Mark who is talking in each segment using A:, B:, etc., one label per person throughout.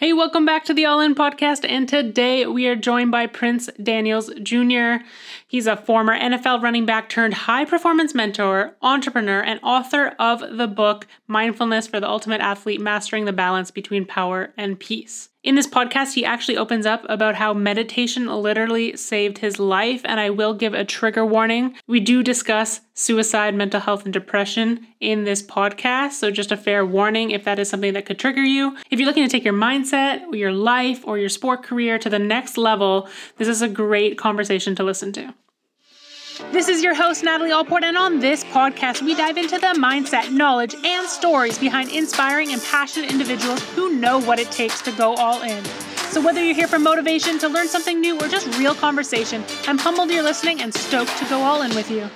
A: Hey, welcome back to the All In Podcast. And today we are joined by Prince Daniels Jr. He's a former NFL running back turned high performance mentor, entrepreneur, and author of the book Mindfulness for the Ultimate Athlete Mastering the Balance Between Power and Peace. In this podcast, he actually opens up about how meditation literally saved his life, and I will give a trigger warning. We do discuss suicide, mental health, and depression in this podcast, so just a fair warning if that is something that could trigger you. If you're looking to take your mindset, your life, or your sport career to the next level, this is a great conversation to listen to. This is your host, Natalie Allport, and on this podcast, we dive into the mindset, knowledge, and stories behind inspiring and passionate individuals who know what it takes to go all in. So, whether you're here for motivation, to learn something new, or just real conversation, I'm humbled you're listening and stoked to go all in with you.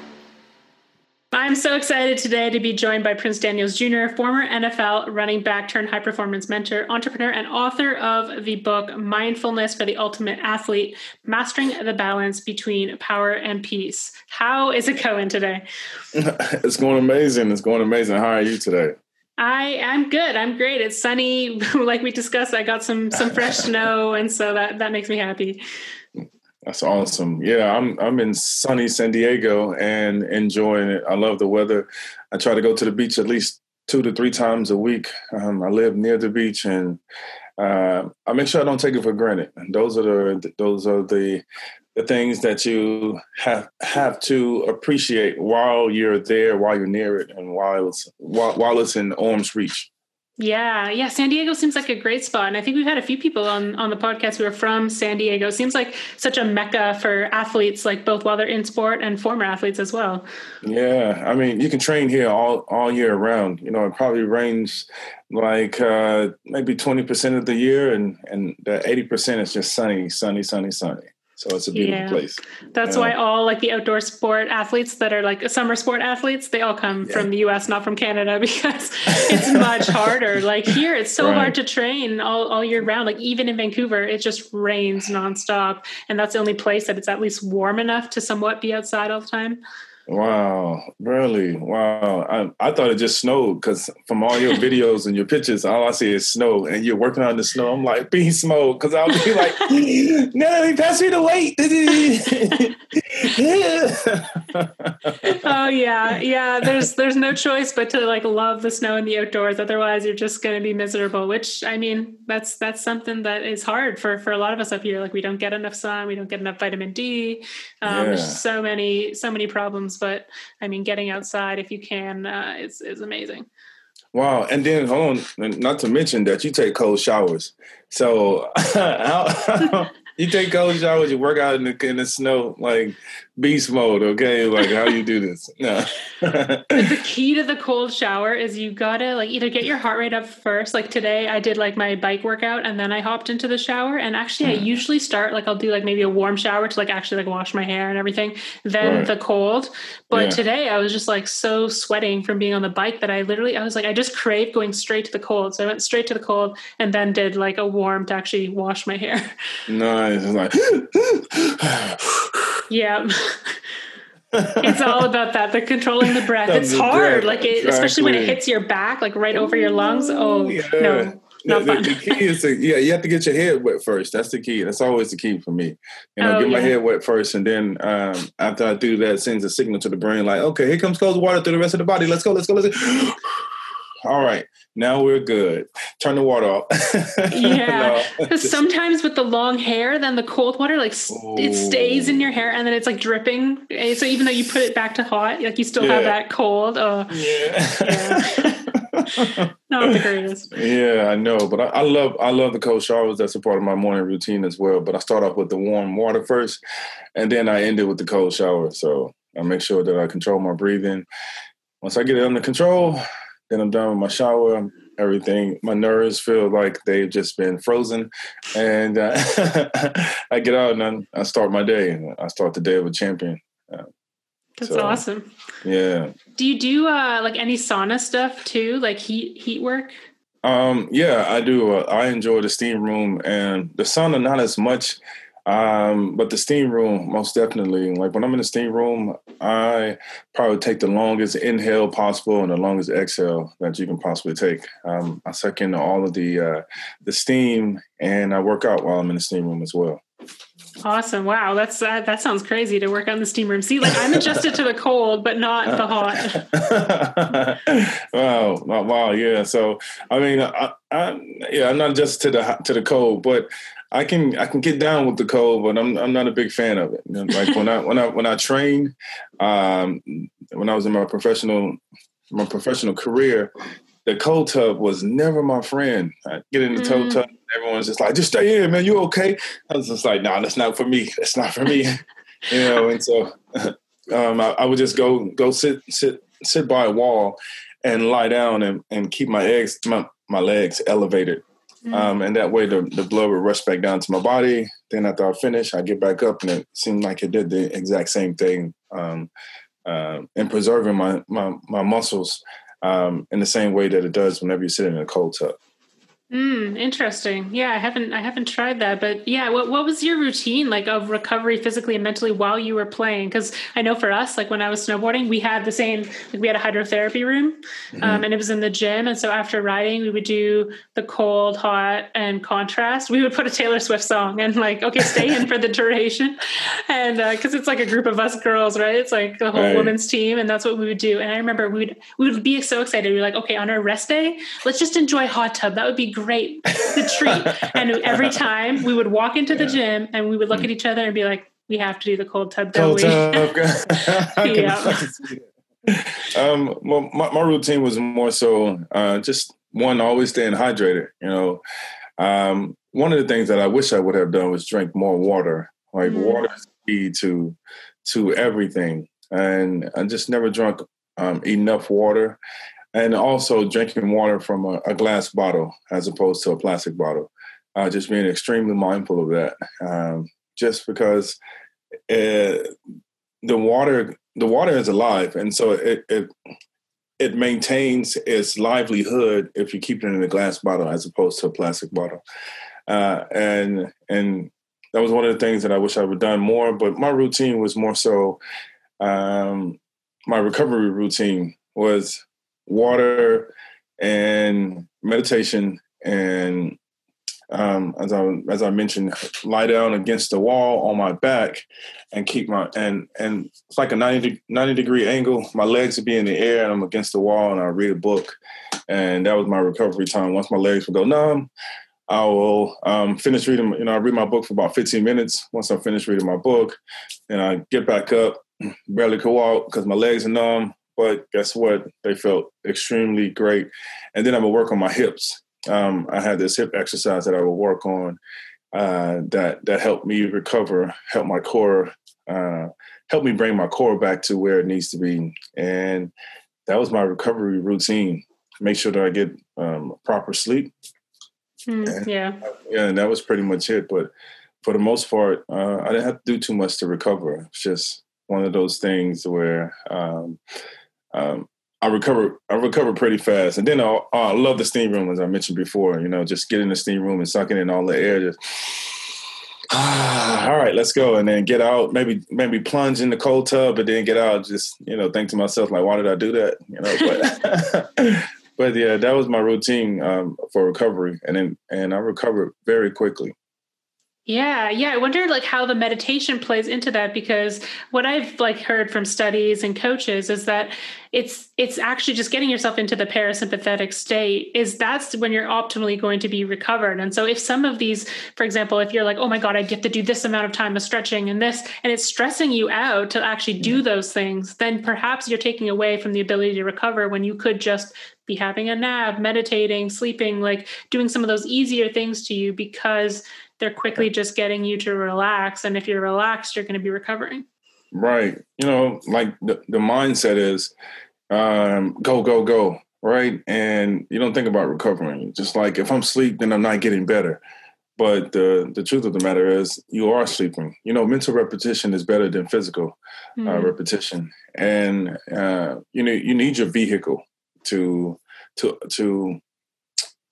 A: I'm so excited today to be joined by Prince Daniels Jr., former NFL running back turned high performance mentor, entrepreneur, and author of the book Mindfulness for the Ultimate Athlete Mastering the Balance Between Power and Peace. How is it going today?
B: It's going amazing. It's going amazing. How are you today?
A: I am good. I'm great. It's sunny, like we discussed. I got some some fresh snow, and so that that makes me happy.
B: That's awesome. Yeah, I'm I'm in sunny San Diego and enjoying it. I love the weather. I try to go to the beach at least two to three times a week. Um, I live near the beach, and uh, I make sure I don't take it for granted. And those are the those are the the things that you have have to appreciate while you're there, while you're near it, and while it's while, while it's in arm's reach.
A: Yeah, yeah. San Diego seems like a great spot, and I think we've had a few people on on the podcast who are from San Diego. Seems like such a mecca for athletes, like both while they're in sport and former athletes as well.
B: Yeah, I mean, you can train here all all year round. You know, it probably rains like uh, maybe twenty percent of the year, and and the eighty percent is just sunny, sunny, sunny, sunny. So it's a beautiful yeah. place.
A: That's yeah. why all like the outdoor sport athletes that are like summer sport athletes, they all come yeah. from the US, not from Canada, because it's much harder. Like here, it's so right. hard to train all, all year round. Like even in Vancouver, it just rains nonstop. And that's the only place that it's at least warm enough to somewhat be outside all the time.
B: Wow, really? Wow. I, I thought it just snowed because from all your videos and your pictures, all I see is snow and you're working on the snow. I'm like, beast mode because I'll be like, no, they pass me the weight.
A: oh yeah. Yeah. There's there's no choice but to like love the snow and the outdoors. Otherwise you're just gonna be miserable, which I mean, that's that's something that is hard for for a lot of us up here. Like we don't get enough sun, we don't get enough vitamin D. Um, yeah. there's so many, so many problems but I mean, getting outside if you can uh, is is amazing.
B: Wow, and then hold on, not to mention that you take cold showers. So you take cold showers, you work out in the in the snow like beast mode, okay? Like how you do this? No.
A: the key to the cold shower is you gotta like either get your heart rate up first. Like today, I did like my bike workout and then I hopped into the shower. And actually, mm. I usually start like I'll do like maybe a warm shower to like actually like wash my hair and everything, then right. the cold. But yeah. today, I was just like so sweating from being on the bike that I literally I was like I just craved going straight to the cold. So I went straight to the cold and then did like a warm to actually wash my hair.
B: Nice. It's like
A: yeah. it's all about that. The controlling the breath. it's hard, breath. like it, exactly. especially when it hits your back, like right over your lungs. Oh yeah. no.
B: Not the, the, key is to yeah, you have to get your head wet first. That's the key. That's always the key for me. You know, oh, get yeah. my head wet first, and then um, after I do that, sends a signal to the brain like, okay, here comes cold water through the rest of the body. Let's go. Let's go. Let's go. All right now we're good. Turn the water off.
A: yeah, because sometimes with the long hair, then the cold water like Ooh. it stays in your hair, and then it's like dripping. Eh, so even though you put it back to hot, like you still yeah. have that cold. Oh, yeah. yeah. Not the greatest.
B: Yeah, I know, but I, I, love I love the cold showers. That's a part of my morning routine as well. But I start off with the warm water first, and then I end it with the cold shower. So I make sure that I control my breathing. Once I get it under control, then I'm done with my shower. Everything, my nerves feel like they've just been frozen, and uh, I get out and I, I, start my day. I start the day of a champion.
A: Uh, That's so, awesome.
B: Yeah.
A: Do you do uh, like any sauna stuff too, like heat heat work?
B: Um, yeah, I do. Uh, I enjoy the steam room and the sauna not as much. Um, but the steam room, most definitely. Like when I'm in the steam room, I probably take the longest inhale possible and the longest exhale that you can possibly take. Um, I suck in all of the uh, the steam, and I work out while I'm in the steam room as well.
A: Awesome! Wow, that's uh, that sounds crazy to work on the steam room. See, like I'm adjusted to the cold, but not the hot.
B: wow, wow, yeah. So I mean, I, I, yeah, I'm not adjusted to the to the cold, but I can I can get down with the cold, but I'm I'm not a big fan of it. Like when I when I when I trained, um, when I was in my professional my professional career, the cold tub was never my friend. I get in the mm. cold tub, everyone's just like, just stay in, man. You okay? I was just like, nah, that's not for me. That's not for me. you know, and so um, I, I, would just go go sit sit sit by a wall and lie down and, and keep my eggs my, my legs elevated. Mm. Um, and that way the, the blood would rush back down to my body. Then after I finish, I get back up and it seemed like it did the exact same thing um, uh, in preserving my, my, my muscles um, in the same way that it does whenever you sit in a cold tub.
A: Mm, interesting. Yeah, I haven't I haven't tried that, but yeah, what what was your routine like of recovery physically and mentally while you were playing? Because I know for us, like when I was snowboarding, we had the same like we had a hydrotherapy room, mm-hmm. um, and it was in the gym. And so after riding, we would do the cold, hot, and contrast. We would put a Taylor Swift song and like okay, stay in for the duration, and because uh, it's like a group of us girls, right? It's like the whole right. women's team, and that's what we would do. And I remember we would we would be so excited. We were like, okay, on our rest day, let's just enjoy hot tub. That would be great great, the treat. and every time we would walk into the yeah. gym and we would look at each other and be like, we have to do the cold tub, don't cold we? Tub.
B: yeah. um, well, my, my, routine was more so uh, just one, always staying hydrated. You know, um, one of the things that I wish I would have done was drink more water. Like mm. water is key to to everything, and I just never drunk um, enough water and also drinking water from a, a, glass bottle as opposed to a plastic bottle. Uh, just being extremely mindful of that, um, just because it, the water the water is alive, and so it, it it maintains its livelihood if you keep it in a glass bottle as opposed to a plastic bottle. Uh, and and that was one of the things that I wish I would done more. But my routine was more so um, my recovery routine was water and meditation and um, as I as I mentioned, lie down against the wall on my back and keep my and and it's like a 90, 90 degree angle. My legs would be in the air and I'm against the wall and I read a book, and that was my recovery time. Once my legs would go numb, I will um, finish reading. You know, I read my book for about fifteen minutes. Once I finish reading my book, and I get back up, barely could walk because my legs are numb. But guess what? They felt extremely great. And then I would work on my hips. Um, I had this hip exercise that I would work on uh, that that helped me recover, help my core, uh, help me bring my core back to where it needs to be. And that was my recovery routine. Make sure that I get um, proper sleep.
A: Mm, and, yeah.
B: Yeah, and that was pretty much it. But for the most part, uh, I didn't have to do too much to recover. It's just one of those things where um, um, I recover I recover pretty fast. And then I, I love the steam room as I mentioned before. You know, just get in the steam room and sucking in all the air. Just all right, let's go, and then get out. Maybe maybe plunge in the cold tub, but then get out. Just you know, think to myself like, why did I do that? You know, but but yeah, that was my routine um, for recovery, and then and I recovered very quickly.
A: Yeah, yeah. I wonder like how the meditation plays into that because what I've like heard from studies and coaches is that it's it's actually just getting yourself into the parasympathetic state is that's when you're optimally going to be recovered. And so if some of these, for example, if you're like, oh my God, I have to do this amount of time of stretching and this, and it's stressing you out to actually do those things, then perhaps you're taking away from the ability to recover when you could just be having a nap, meditating, sleeping, like doing some of those easier things to you because they're quickly just getting you to relax. And if you're relaxed, you're going to be recovering.
B: Right. You know, like the, the mindset is um, go, go, go. Right. And you don't think about recovering. Just like if I'm asleep, then I'm not getting better. But the the truth of the matter is, you are sleeping. You know, mental repetition is better than physical mm. uh, hmm. repetition, and uh, you know you need your vehicle to to to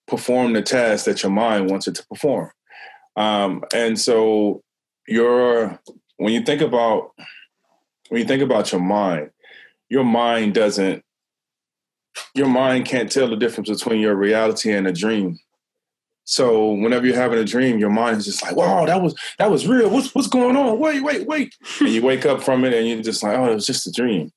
B: perform the task that your mind wants it to perform. Um, and so your when you think about when you think about your mind, your mind doesn't your mind can't tell the difference between your reality and a dream. So whenever you're having a dream, your mind is just like, "Wow, that was that was real. What's what's going on? Wait, wait, wait!" and you wake up from it, and you're just like, "Oh, it was just a dream."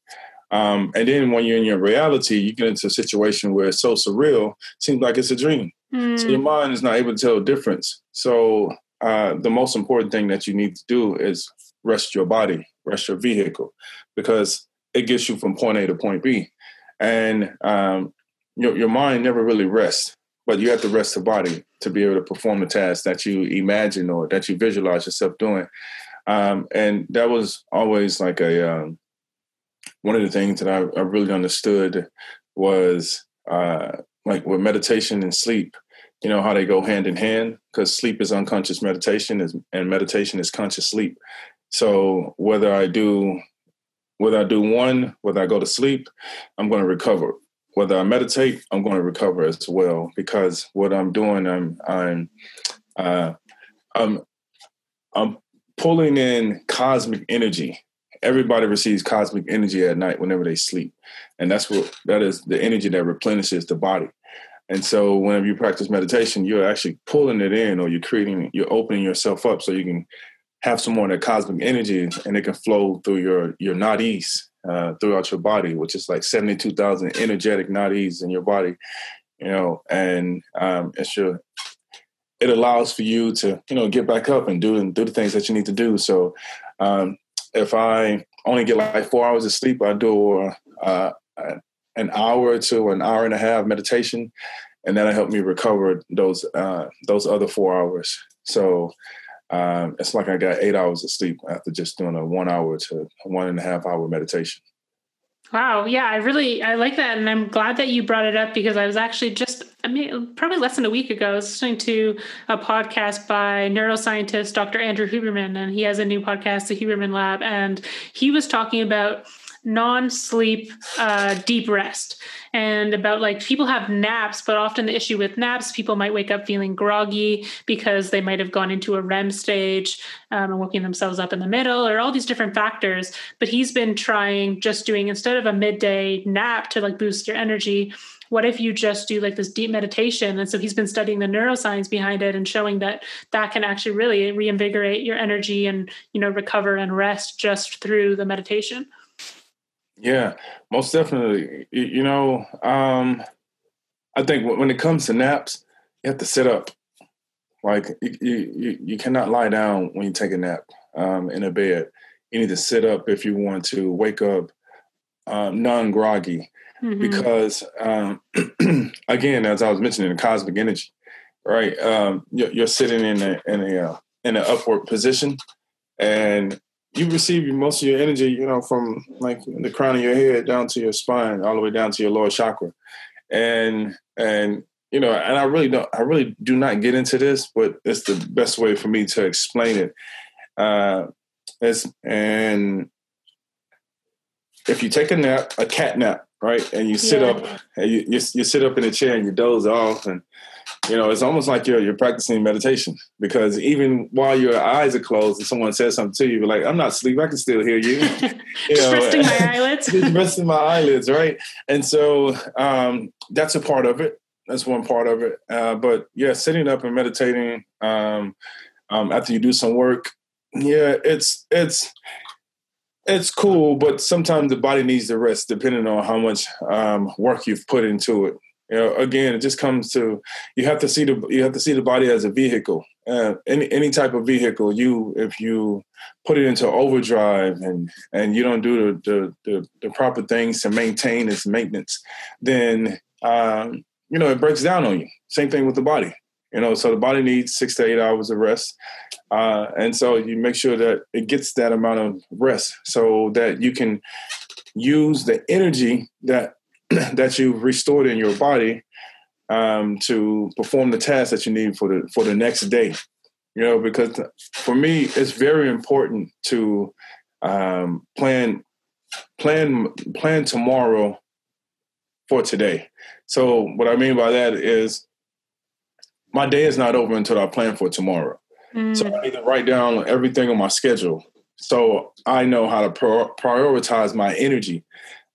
B: Um, and then when you're in your reality, you get into a situation where it's so surreal, seems like it's a dream. Mm. So your hmm. mind is not able to tell the difference. So uh, the most important thing that you need to do is rest your body, rest your vehicle, because it gets you from point A to point B. And um, your, your mind never really rests, but you have to rest the body to be able to perform the task that you imagine or that you visualize yourself doing. Um, and that was always like a um, one of the things that I, I really understood was uh, like with meditation and sleep you know how they go hand in hand because sleep is unconscious meditation is, and meditation is conscious sleep. So whether i do whether i do one whether i go to sleep i'm going to recover. Whether i meditate i'm going to recover as well because what i'm doing i'm i'm uh, i'm i'm pulling in cosmic energy. Everybody receives cosmic energy at night whenever they sleep and that's what that is the energy that replenishes the body and so whenever you practice meditation, you're actually pulling it in or you're creating, you're opening yourself up so you can have some more of that cosmic energy and it can flow through your, your nadis uh, throughout your body, which is like 72,000 energetic nadis in your body, you know, and um, it's your, it allows for you to, you know, get back up and do, and do the things that you need to do. So um, if I only get like four hours of sleep, I do uh, an hour to an hour and a half meditation, and that'll help me recover those uh, those other four hours. So um, it's like I got eight hours of sleep after just doing a one hour to one and a half hour meditation.
A: Wow. Yeah, I really I like that, and I'm glad that you brought it up because I was actually just I mean probably less than a week ago I was listening to a podcast by neuroscientist Dr. Andrew Huberman, and he has a new podcast, the Huberman Lab, and he was talking about non-sleep uh, deep rest. And about like people have naps but often the issue with naps people might wake up feeling groggy because they might have gone into a rem stage um, and woken themselves up in the middle or all these different factors. But he's been trying just doing instead of a midday nap to like boost your energy what if you just do like this deep meditation? And so he's been studying the neuroscience behind it and showing that that can actually really reinvigorate your energy and you know recover and rest just through the meditation
B: yeah, most definitely. You know, um, I think when it comes to naps, you have to sit up. Like you, you, you cannot lie down when you take a nap um, in a bed. You need to sit up if you want to wake up um, non-groggy, mm-hmm. because um, again, as I was mentioning, the cosmic energy, right? Um, you're, you're, sitting in a in a uh, in an upward position, and you receive most of your energy, you know, from like the crown of your head down to your spine, all the way down to your lower chakra, and and you know, and I really don't, I really do not get into this, but it's the best way for me to explain it. Uh, it's, and if you take a nap, a cat nap, right, and you sit yeah. up, and you, you you sit up in a chair and you doze off, and you know, it's almost like you're you're practicing meditation because even while your eyes are closed and someone says something to you, you're like, I'm not asleep, I can still hear you.
A: you just know, resting my eyelids.
B: just resting my eyelids, right? And so um, that's a part of it. That's one part of it. Uh, but yeah, sitting up and meditating um, um, after you do some work, yeah, it's it's it's cool, but sometimes the body needs the rest depending on how much um, work you've put into it. You know, again, it just comes to you have to see the you have to see the body as a vehicle. Uh, any any type of vehicle, you if you put it into overdrive and and you don't do the the, the, the proper things to maintain its maintenance, then um, you know it breaks down on you. Same thing with the body. You know, so the body needs six to eight hours of rest, uh, and so you make sure that it gets that amount of rest so that you can use the energy that that you've restored in your body um, to perform the task that you need for the for the next day. You know, because for me, it's very important to um, plan plan plan tomorrow for today. So what I mean by that is my day is not over until I plan for tomorrow. Mm. So I need to write down everything on my schedule. So I know how to pro- prioritize my energy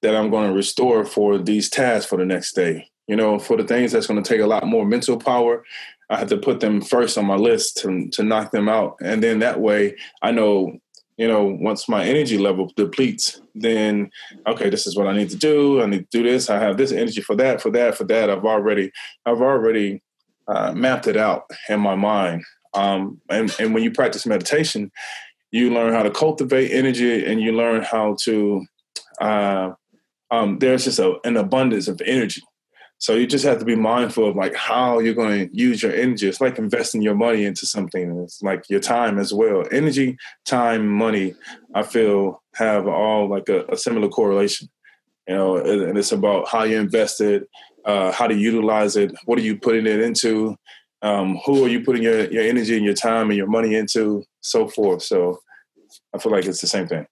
B: that I'm going to restore for these tasks for the next day. You know, for the things that's going to take a lot more mental power, I have to put them first on my list to to knock them out, and then that way I know you know, once my energy level depletes, then okay, this is what I need to do. I need to do this. I have this energy for that, for that, for that. I've already, I've already uh, mapped it out in my mind. Um, and and when you practice meditation, you learn how to cultivate energy, and you learn how to. Uh, um, there's just a, an abundance of energy so you just have to be mindful of like how you're going to use your energy. It's like investing your money into something. It's like your time as well. Energy, time, money. I feel have all like a, a similar correlation. You know, and it's about how you invest it, uh, how to utilize it, what are you putting it into, um, who are you putting your, your energy and your time and your money into, so forth. So I feel like it's the same thing.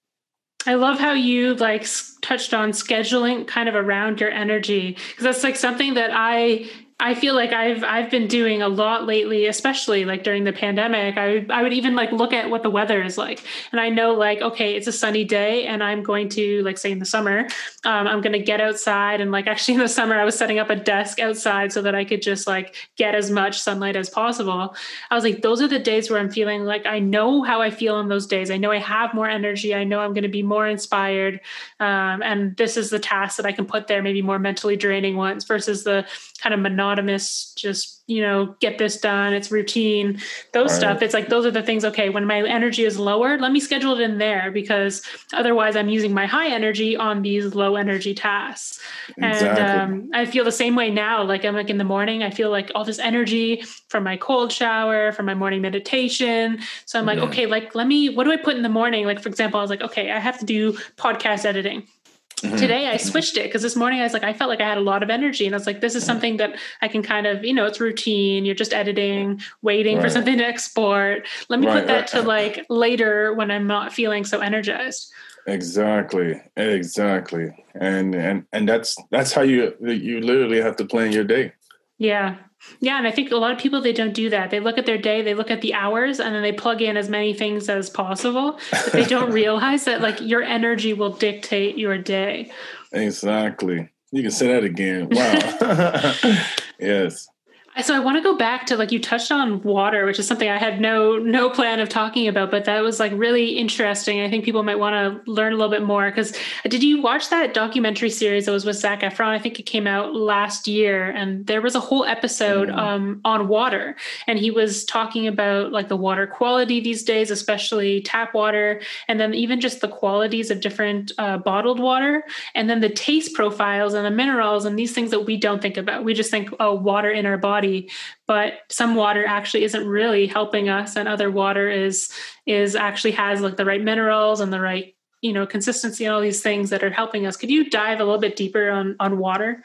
A: I love how you like touched on scheduling kind of around your energy because that's like something that I I feel like I've I've been doing a lot lately, especially like during the pandemic. I I would even like look at what the weather is like, and I know like okay, it's a sunny day, and I'm going to like say in the summer, um, I'm going to get outside and like actually in the summer I was setting up a desk outside so that I could just like get as much sunlight as possible. I was like, those are the days where I'm feeling like I know how I feel on those days. I know I have more energy. I know I'm going to be more inspired, um, and this is the task that I can put there, maybe more mentally draining ones versus the kind of monotonous monotonous just you know get this done it's routine those right. stuff. It's like those are the things okay when my energy is lower let me schedule it in there because otherwise i'm using my high energy on these low energy tasks. Exactly. and um, i feel the same way now like i'm like in the morning i feel like all this energy from my cold shower from my morning meditation. So i'm like okay like let me what do i put in the morning? Like for example i was like okay i have to do podcast editing Mm-hmm. Today I switched it because this morning I was like, I felt like I had a lot of energy. And I was like, this is something that I can kind of, you know, it's routine. You're just editing, waiting right. for something to export. Let me right, put that right. to like later when I'm not feeling so energized.
B: Exactly. Exactly. And and and that's that's how you you literally have to plan your day.
A: Yeah. Yeah, and I think a lot of people they don't do that. They look at their day, they look at the hours, and then they plug in as many things as possible. But they don't realize that like your energy will dictate your day.
B: Exactly. You can say that again. Wow. yes
A: so I want to go back to like you touched on water, which is something I had no no plan of talking about, but that was like really interesting. I think people might want to learn a little bit more because did you watch that documentary series that was with Zac Efron? I think it came out last year, and there was a whole episode mm-hmm. um, on water, and he was talking about like the water quality these days, especially tap water, and then even just the qualities of different uh, bottled water, and then the taste profiles and the minerals and these things that we don't think about. We just think, oh, water in our body body but some water actually isn't really helping us and other water is is actually has like the right minerals and the right you know consistency and all these things that are helping us. Could you dive a little bit deeper on on water?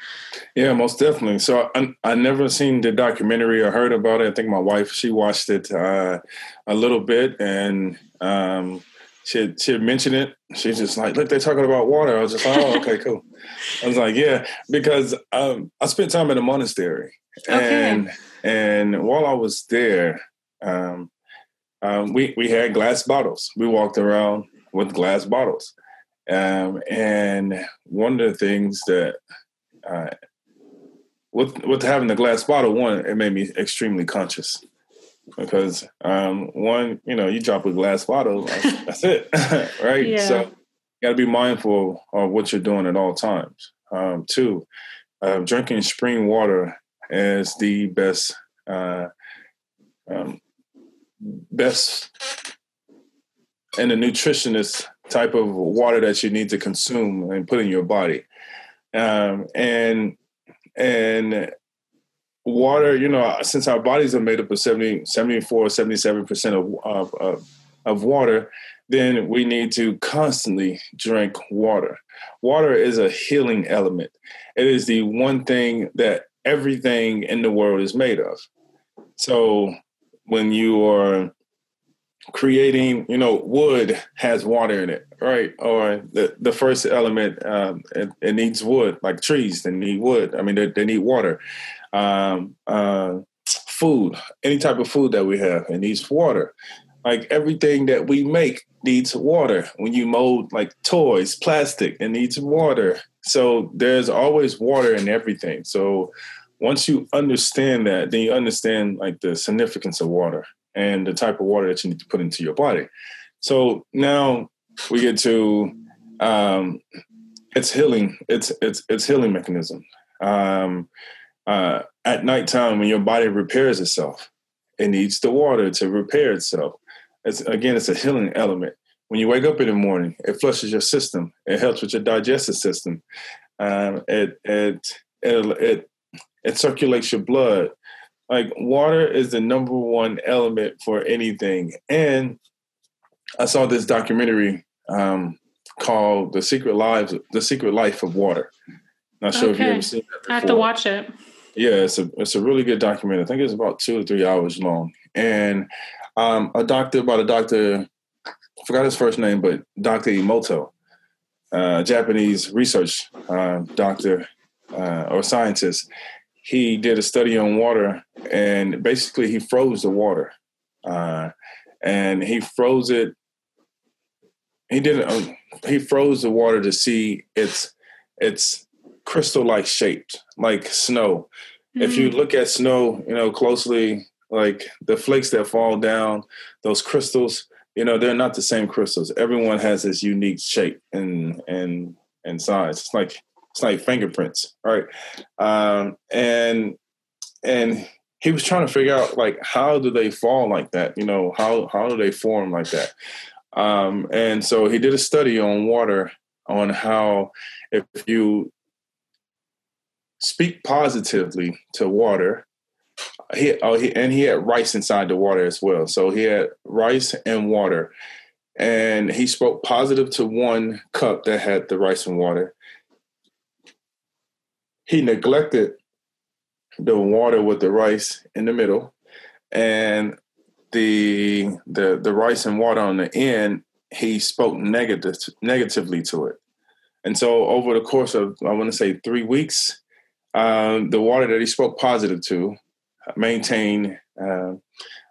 B: Yeah most definitely. So i, I never seen the documentary or heard about it. I think my wife she watched it uh, a little bit and um, she she mentioned it. She's just like look they're talking about water. I was just like oh okay cool. I was like yeah because um, i spent time in a monastery Okay. And and while I was there, um, um, we we had glass bottles. We walked around with glass bottles, um, and one of the things that uh, with with having the glass bottle, one it made me extremely conscious because um, one, you know, you drop a glass bottle, that's, that's it, right? Yeah. So you got to be mindful of what you're doing at all times. Um, two, uh, drinking spring water as the best uh, um, best and a nutritionist type of water that you need to consume and put in your body. Um, and and water, you know, since our bodies are made up of 70, 74, 77% of, of, of, of water, then we need to constantly drink water. Water is a healing element. It is the one thing that everything in the world is made of. So when you are creating, you know, wood has water in it, right? Or the, the first element, um, it, it, needs wood, like trees, they need wood. I mean, they, they need water. Um, uh, food, any type of food that we have, it needs water. Like everything that we make needs water. When you mold like toys, plastic, it needs water. So there's always water in everything. So once you understand that, then you understand like the significance of water and the type of water that you need to put into your body. So now we get to um, it's healing. It's it's it's healing mechanism. Um, uh, at nighttime, when your body repairs itself, it needs the water to repair itself. It's again, it's a healing element. When you wake up in the morning, it flushes your system. It helps with your digestive system. Um, it, it it it it circulates your blood. Like water is the number one element for anything. And I saw this documentary um, called "The Secret Lives, The Secret Life of Water." Not sure okay. if you ever seen that.
A: I have to watch it.
B: Yeah, it's a it's a really good documentary. I think it's about two or three hours long. And um, a doctor about a doctor, I forgot his first name, but Dr. Emoto, uh, Japanese research uh, doctor uh, or scientist. He did a study on water, and basically he froze the water, uh, and he froze it. He did um, he froze the water to see its its crystal like shaped, like snow. Mm-hmm. If you mm. look at snow, you know, closely, like the flakes that fall down, those crystals, you know, they're not the same crystals. Everyone has this unique shape and and and size. It's like it's like fingerprints, right? Um, and and he was trying to figure out like how do they fall like that? You know, how how do they form like that? Um, and so he did a study on water on how if you speak positively to water. He, oh, he and he had rice inside the water as well. So he had rice and water, and he spoke positive to one cup that had the rice and water. He neglected the water with the rice in the middle, and the the the rice and water on the end. He spoke negative negatively to it, and so over the course of I want to say three weeks, um, the water that he spoke positive to maintain uh,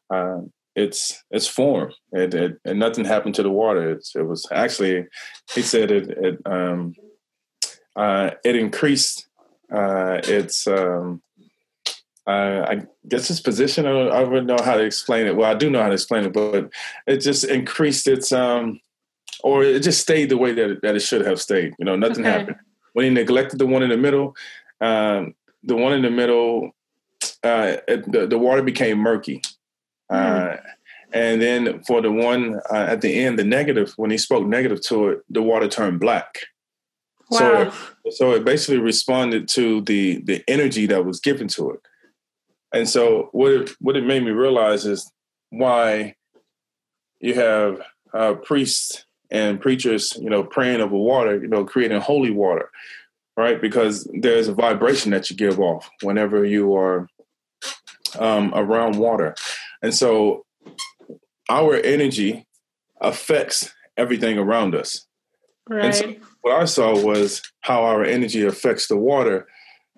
B: uh, its its form. It, it, and nothing happened to the water. It, it was actually, he said it it um, uh, it increased uh, its. Um, I guess its position. I, don't, I wouldn't know how to explain it. Well, I do know how to explain it, but it just increased its, um, or it just stayed the way that it, that it should have stayed. You know, nothing okay. happened when he neglected the one in the middle. Um, the one in the middle, uh, it, the, the water became murky. Mm. Uh, and then for the one uh, at the end, the negative, when he spoke negative to it, the water turned black. Wow. So, it, so it basically responded to the the energy that was given to it. And so what it, what it made me realize is why you have uh, priests and preachers, you know, praying over water, you know, creating holy water right? Because there's a vibration that you give off whenever you are um, around water. And so our energy affects everything around us. Right. And so what I saw was how our energy affects the water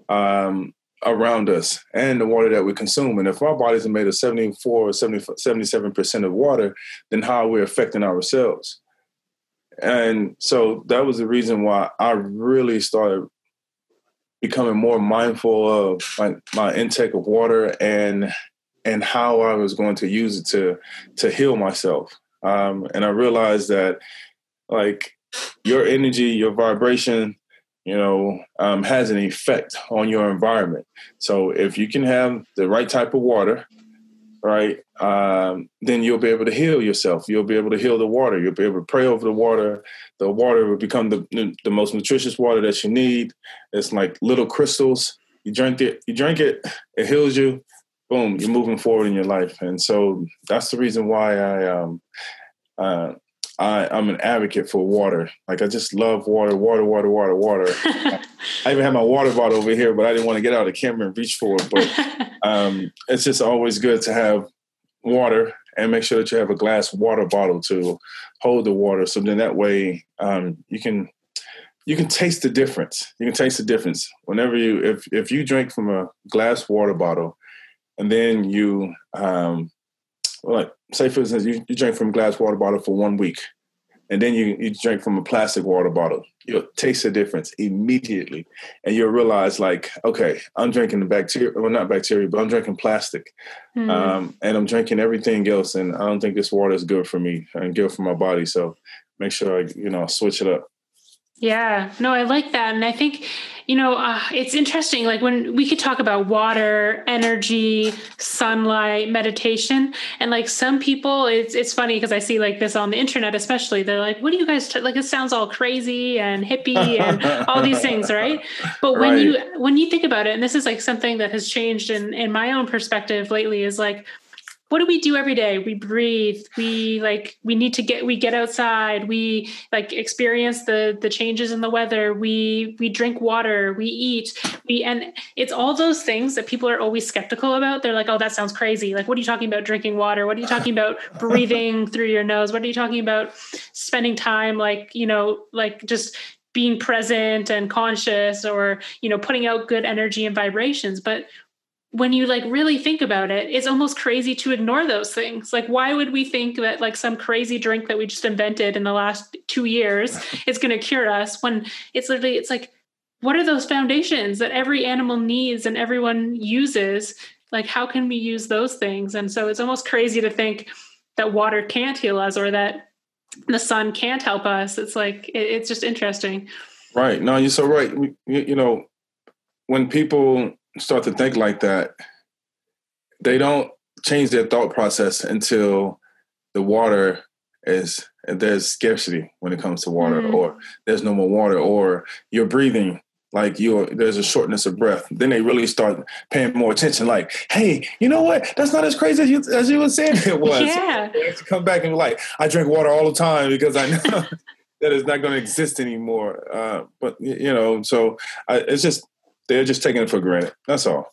B: um, around us and the water that we consume. And if our bodies are made of 74 or 77% of water, then how are we affecting ourselves? And so that was the reason why I really started becoming more mindful of my, my intake of water and and how I was going to use it to to heal myself. Um, and I realized that like your energy, your vibration, you know, um, has an effect on your environment. So if you can have the right type of water, right, um, then you'll be able to heal yourself. You'll be able to heal the water. You'll be able to pray over the water. The water will become the the most nutritious water that you need. It's like little crystals. You drink it. You drink it. It heals you. Boom. You're moving forward in your life. And so that's the reason why I um uh, I, I'm an advocate for water. Like I just love water, water, water, water, water. I, even have my water bottle over here, but I didn't want to get out of the camera and reach for it. But um, it's just always good to have water and make sure that you have a glass water bottle to hold the water. So then that way um, you can you can taste the difference. You can taste the difference whenever you if if you drink from a glass water bottle and then you um, like say for instance you, you drink from a glass water bottle for one week and then you, you drink from a plastic water bottle. You'll taste the difference immediately. And you'll realize like okay i'm drinking the bacteria well not bacteria but i'm drinking plastic. Mm. um, and i'm drinking everything else and i don't think this water is good for me and good for my body. So make sure i you know switch it up
A: yeah, no, I like that. And I think, you know, uh, it's interesting. Like when we could talk about water, energy, sunlight, meditation, and like some people, it's it's funny because I see like this on the internet, especially. They're like, "What do you guys t-? like?" It sounds all crazy and hippie and all these things, right? But when right. you when you think about it, and this is like something that has changed in in my own perspective lately, is like what do we do every day? We breathe. We like we need to get we get outside. We like experience the the changes in the weather. We we drink water. We eat. We and it's all those things that people are always skeptical about. They're like oh that sounds crazy. Like what are you talking about drinking water? What are you talking about breathing through your nose? What are you talking about spending time like you know like just being present and conscious or you know putting out good energy and vibrations? But when you like really think about it, it's almost crazy to ignore those things. Like, why would we think that like some crazy drink that we just invented in the last two years is going to cure us when it's literally, it's like, what are those foundations that every animal needs and everyone uses? Like, how can we use those things? And so it's almost crazy to think that water can't heal us or that the sun can't help us. It's like, it, it's just interesting.
B: Right. No, you're so right. You, you know, when people start to think like that, they don't change their thought process until the water is there's scarcity when it comes to water mm. or there's no more water or you're breathing like you there's a shortness of breath. Then they really start paying more attention like hey you know what? That's not as crazy as you as you were saying it was.
A: Yeah.
B: To come back and be like i drink water all the time because i know that it's not going to exist anymore. Uh, but you know so I, it's just they're just taking it for granted. That's all.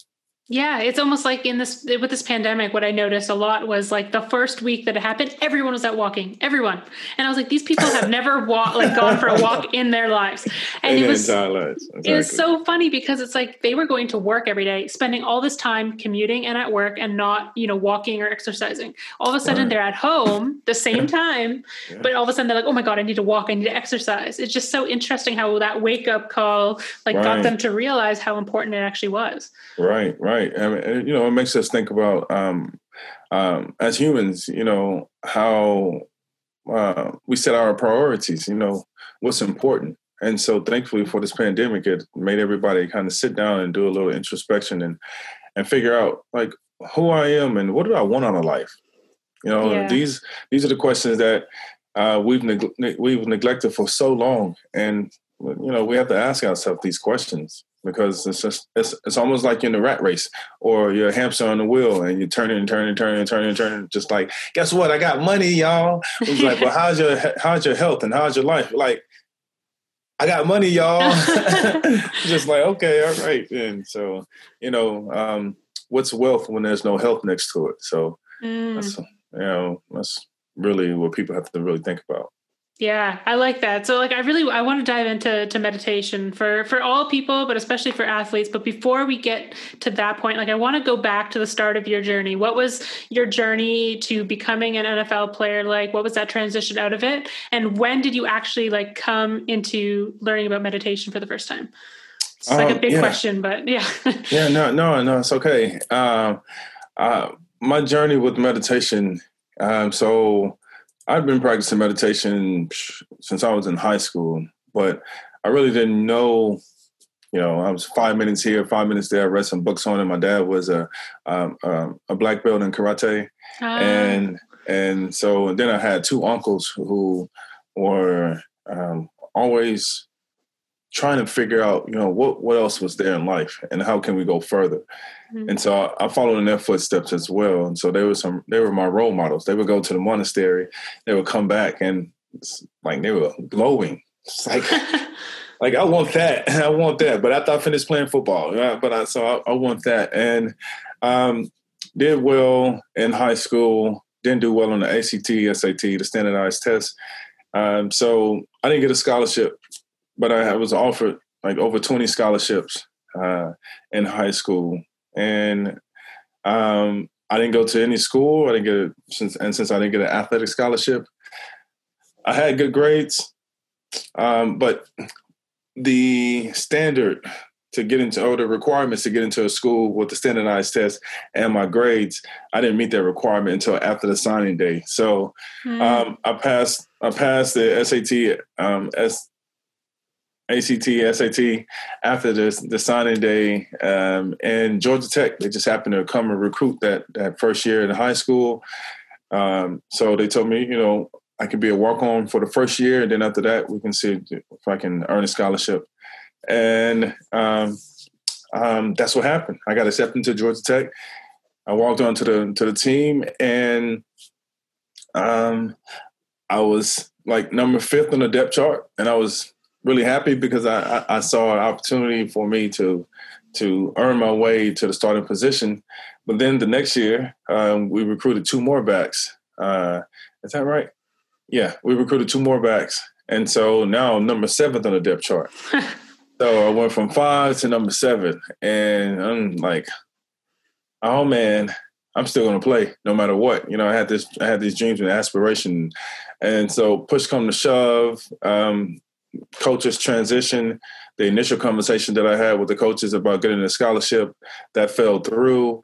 A: Yeah, it's almost like in this with this pandemic, what I noticed a lot was like the first week that it happened, everyone was out walking, everyone, and I was like, these people have never walked like gone for a walk in their lives, and in it was exactly. it was so funny because it's like they were going to work every day, spending all this time commuting and at work, and not you know walking or exercising. All of a sudden, right. they're at home the same time, yeah. but all of a sudden they're like, oh my god, I need to walk, I need to exercise. It's just so interesting how that wake up call like right. got them to realize how important it actually was.
B: Right. Right right. I mean, you know, it makes us think about um, um, as humans, you know, how uh, we set our priorities. You know, what's important. And so, thankfully, for this pandemic, it made everybody kind of sit down and do a little introspection and and figure out like who I am and what do I want out of life. You know, yeah. these these are the questions that uh, we've neg- we've neglected for so long, and you know, we have to ask ourselves these questions because it's just it's it's almost like you're in a rat race or you're a hamster on the wheel and you're turning and turning and turning and turning and turning just like guess what? I got money y'all. It's like well how's your how's your health and how's your life? Like I got money y'all. Just like okay all right. And so you know um, what's wealth when there's no health next to it? So mm. that's you know that's really what people have to really think about
A: yeah, I like that. So like I really I want to dive into to meditation for for all people, but especially for athletes. But before we get to that point, like I want to go back to the start of your journey. What was your journey to becoming an NFL player like? What was that transition out of it? And when did you actually like come into learning about meditation for the first time? It's like um, a big yeah. question, but yeah.
B: yeah, no, no, no, it's okay. Um uh my journey with meditation um so I've been practicing meditation since I was in high school, but I really didn't know. You know, I was five minutes here, five minutes there. I read some books on it. My dad was a um, um, a black belt in karate, ah. and and so then I had two uncles who were um, always trying to figure out, you know, what what else was there in life and how can we go further. Mm-hmm. And so I, I, followed in their footsteps as well. And so they were some they were my role models. They would go to the monastery, they would come back and like they were glowing. It's like like I want that. I want that. But after I finished playing football, yeah, but I so I, I want that. And um, did well in high school, didn't do well on the ACT, SAT, the standardized test. Um, so I didn't get a scholarship but I was offered like over 20 scholarships uh, in high school. And Um, I didn't go to any school. I didn't get it since, and since I didn't get an athletic scholarship, I had good grades. Um, but the standard to get into, or the requirements to get into a school with the standardized test and my grades, I didn't meet that requirement until after the signing day. So mm. um, I passed. I passed the SAT, um, S, ACT, SAT after the, the signing day. Um, and Georgia Tech, they just happened to come and recruit that that first year in high school. Um, so they told me, you know, I can be a walk on for the first year, and then after that, we can see if I can earn a scholarship. And um, um, that's what happened. I got accepted to Georgia Tech. I walked on to the to the team, and um, I was like number fifth on the depth chart, and I was really happy because I, I, I saw an opportunity for me to to earn my way to the starting position. But then the next year, um, we recruited two more backs. Uh, is that right? Yeah, we recruited two more backs, and so now I'm number seventh on the depth chart. so I went from five to number seven, and I'm like, oh man, I'm still gonna play no matter what. You know, I had this, I had these dreams and aspiration, and so push come to shove. Um, coaches transition, the initial conversation that I had with the coaches about getting a scholarship that fell through.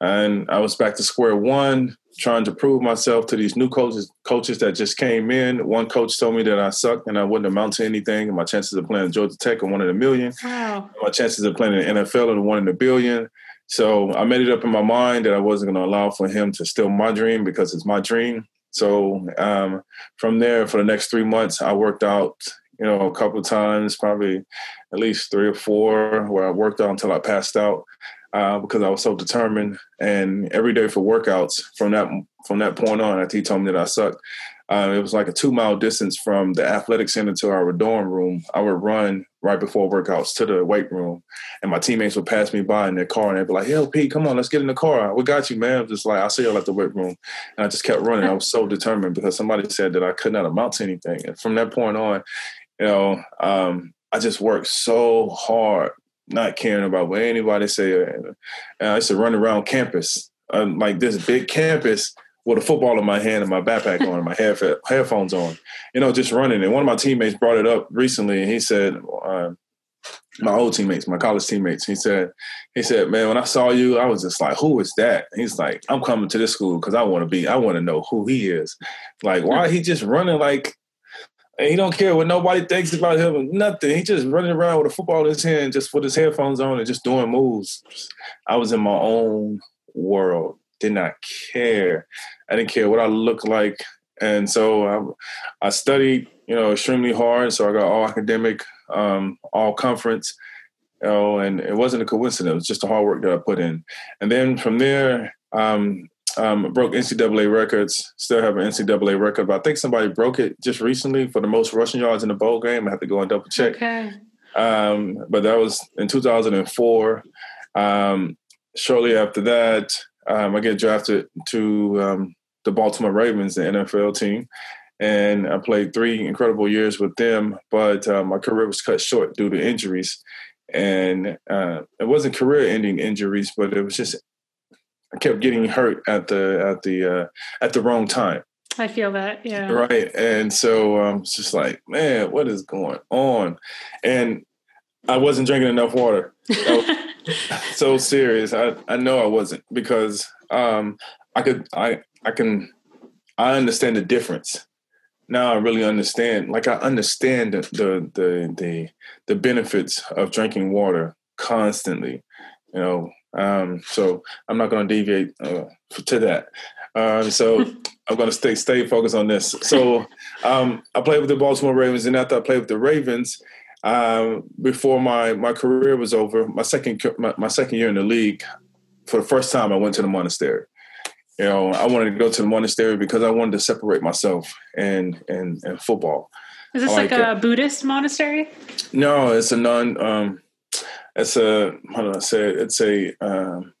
B: And I was back to square one, trying to prove myself to these new coaches coaches that just came in. One coach told me that I sucked and I wouldn't amount to anything. And my chances of playing Georgia Tech are one in a million. Wow. My chances of playing in the NFL are one in a billion. So I made it up in my mind that I wasn't going to allow for him to steal my dream because it's my dream. So um, from there, for the next three months, I worked out you know, a couple times, probably at least three or four, where I worked out until I passed out uh, because I was so determined. And every day for workouts from that from that point on, after he told me that I sucked, uh, it was like a two mile distance from the athletic center to our dorm room. I would run right before workouts to the weight room, and my teammates would pass me by in their car, and they'd be like, "Yo, Pete, come on, let's get in the car. We got you, man." I'm just like, "I'll see you at the weight room," and I just kept running. I was so determined because somebody said that I could not amount to anything, and from that point on, you know, um, I just worked so hard, not caring about what anybody say. And I used to run around campus, um, like this big campus with a football in my hand and my backpack on and my head, headphones on, you know, just running. And one of my teammates brought it up recently, and he said, uh, my old teammates, my college teammates, he said, he said, man, when I saw you, I was just like, who is that? He's like, I'm coming to this school because I want to be, I want to know who he is. Like, why he just running like and he don't care what nobody thinks about him nothing. He just running around with a football in his hand, just with his headphones on and just doing moves. I was in my own world. Did not care. I didn't care what I looked like. And so I, I studied, you know, extremely hard. So I got all academic, um, all conference. Know, and it wasn't a coincidence. It was just the hard work that I put in. And then from there, um, um, broke NCAA records. Still have an NCAA record, but I think somebody broke it just recently for the most rushing yards in the bowl game. I have to go and double check. Okay. Um, but that was in 2004. Um, shortly after that, um, I get drafted to um, the Baltimore Ravens, the NFL team, and I played three incredible years with them. But uh, my career was cut short due to injuries and uh, it wasn't career-ending injuries, but it was just I kept getting hurt at the at the uh, at the wrong time.
A: I feel that, yeah.
B: Right, and so um, it's just like, man, what is going on? And I wasn't drinking enough water. so serious. I I know I wasn't because um, I could I I can I understand the difference. Now I really understand. Like I understand the the the the, the benefits of drinking water constantly. You know, um, so I'm not going to deviate uh, to that. Um, so I'm going to stay stay focused on this. So um, I played with the Baltimore Ravens, and after I played with the Ravens, um, before my my career was over, my second my, my, second year in the league, for the first time, I went to the monastery. You know, I wanted to go to the monastery because I wanted to separate myself and and, and football.
A: Is this like, like a Buddhist monastery?
B: No, it's a non. Um, it's a how do I say it? It's a um,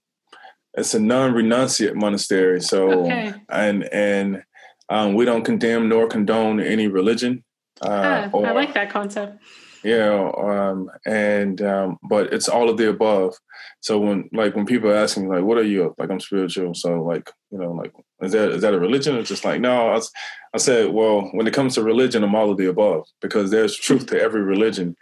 B: it's a non-renunciate monastery. So okay. and and um, we don't condemn nor condone any religion.
A: Uh, ah, or, I like that concept.
B: Yeah, um, and um, but it's all of the above. So when like when people ask me like, "What are you?" Like I'm spiritual. So like you know, like is that is that a religion? It's just like no. I, I said, well, when it comes to religion, I'm all of the above because there's truth to every religion,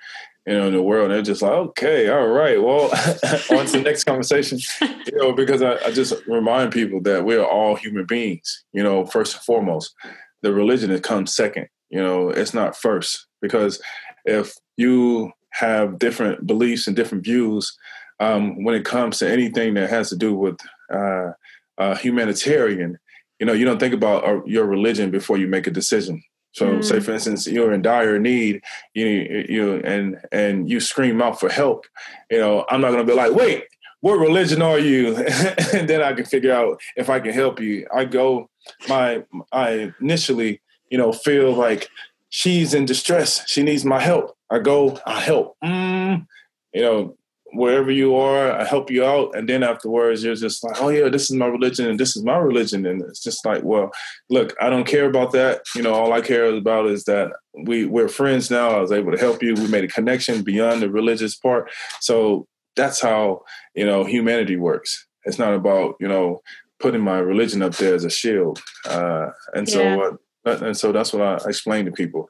B: you know, in the world. And they're just like, okay, all right, well, on to the next conversation, you know, because I, I just remind people that we're all human beings, you know, first and foremost. The religion that comes second, you know, it's not first because if you have different beliefs and different views um, when it comes to anything that has to do with uh, uh, humanitarian, you know, you don't think about uh, your religion before you make a decision. So, mm. say for instance, you're in dire need, you you and and you scream out for help. You know, I'm not going to be like, wait, what religion are you? and then I can figure out if I can help you. I go, my I initially, you know, feel like she's in distress. She needs my help. I go, I help. Mm, you know, wherever you are, I help you out. And then afterwards, you're just like, oh, yeah, this is my religion and this is my religion. And it's just like, well, look, I don't care about that. You know, all I care about is that we, we're friends now. I was able to help you. We made a connection beyond the religious part. So that's how, you know, humanity works. It's not about, you know, putting my religion up there as a shield. Uh, and yeah. so, uh, and so that's what I explain to people.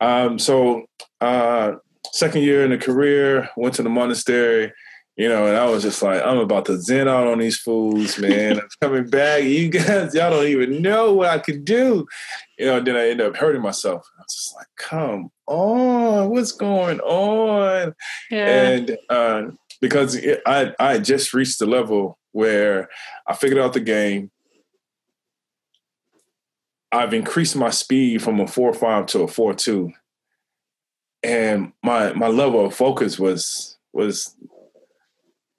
B: Um, so, uh, second year in the career, went to the monastery, you know, and I was just like, I'm about to zen out on these fools, man. I'm coming back. You guys, y'all don't even know what I could do. You know, then I ended up hurting myself. I was just like, come on, what's going on? Yeah. And uh, because I I just reached the level where I figured out the game. I've increased my speed from a four five to a four two and my my level of focus was was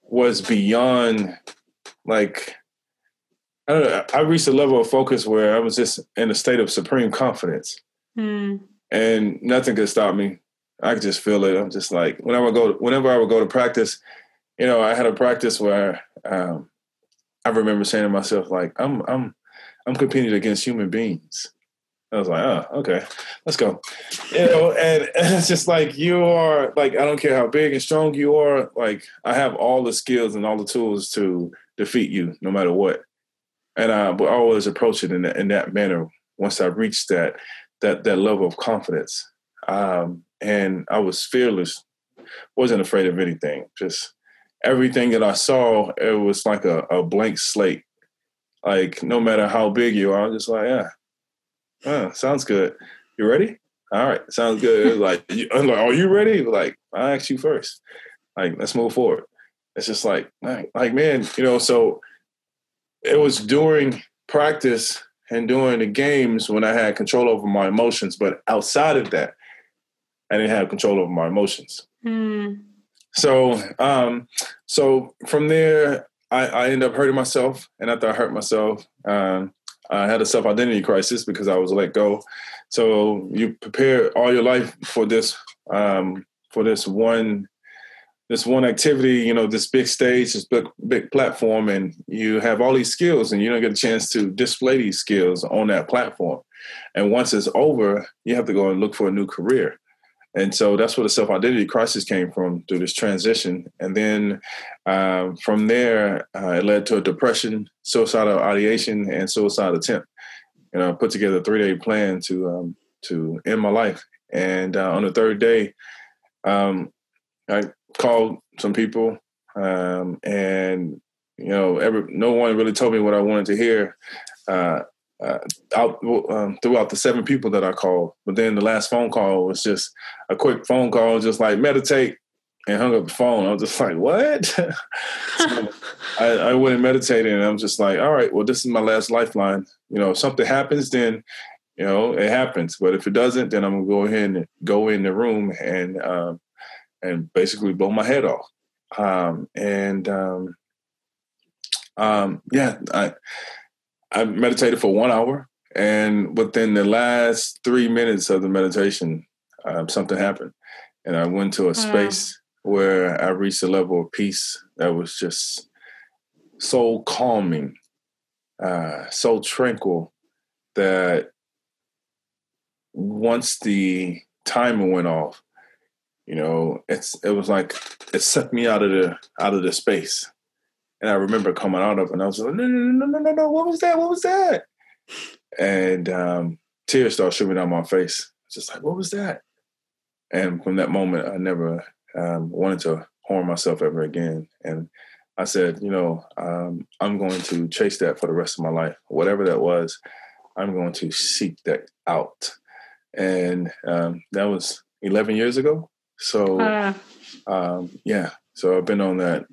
B: was beyond like I don't know, I reached a level of focus where I was just in a state of supreme confidence. Mm. And nothing could stop me. I could just feel it. I'm just like whenever I go whenever I would go to practice, you know, I had a practice where um, I remember saying to myself, like, I'm I'm I'm competing against human beings. I was like, oh, okay, let's go. You know, and, and, it's just like you are like I don't care how big and strong you are. Like I have all the skills and all the tools to defeat you, no matter what. And I I always approach it in that, in that manner. Once I reached that that that level of confidence, um, and I was fearless, wasn't afraid of anything. Just everything that I saw, it was like a, a blank slate. Like no matter how big you are, I'm just like, yeah Oh, sounds good. You ready? All right, sounds good. like, I'm like, are you ready? Like, I asked you first. Like, let's move forward. It's just like, like, man, you know. So it was during practice and during the games when I had control over my emotions, but outside of that, I didn't have control over my emotions. Mm. So, um, so from there, I, I ended up hurting myself, and after I hurt myself, um, I had a self identity crisis because I was let go. So you prepare all your life for this um, for this one this one activity, you know, this big stage, this big big platform, and you have all these skills, and you don't get a chance to display these skills on that platform. And once it's over, you have to go and look for a new career. And so that's where the self identity crisis came from through this transition. And then um, from there, uh, it led to a depression, suicidal ideation, and suicide attempt. And I put together a three day plan to um, to end my life. And uh, on the third day, um, I called some people, um, and you know, every no one really told me what I wanted to hear. Uh, uh, out um, throughout the seven people that I called. But then the last phone call was just a quick phone call, just like meditate, and hung up the phone. I was just like, what? I, I went and meditated, and I'm just like, all right, well, this is my last lifeline. You know, if something happens, then you know it happens. But if it doesn't, then I'm gonna go ahead and go in the room and um, and basically blow my head off. Um, and um, um yeah, I I meditated for one hour, and within the last three minutes of the meditation, um, something happened, and I went to a space where I reached a level of peace that was just so calming, uh, so tranquil that once the timer went off, you know, it's it was like it sucked me out of the out of the space. And I remember coming out of it and I was like, no, no, no, no, no, no, what was that? What was that? And um, tears started streaming down my face. I was just like, what was that? And from that moment, I never um, wanted to harm myself ever again. And I said, you know, um, I'm going to chase that for the rest of my life. Whatever that was, I'm going to seek that out. And um, that was 11 years ago. So, uh. um, yeah. So I've been on that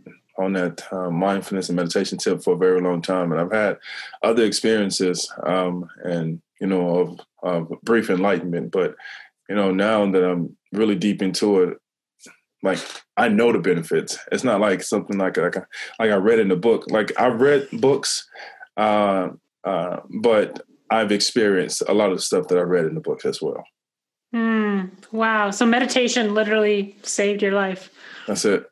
B: on that uh, mindfulness and meditation tip for a very long time, and I've had other experiences um, and you know of, of brief enlightenment. But you know now that I'm really deep into it, like I know the benefits. It's not like something like like I, like I read in the book. Like I read books, uh, uh, but I've experienced a lot of stuff that I read in the book as well.
A: Mm, wow! So meditation literally saved your life.
B: That's it.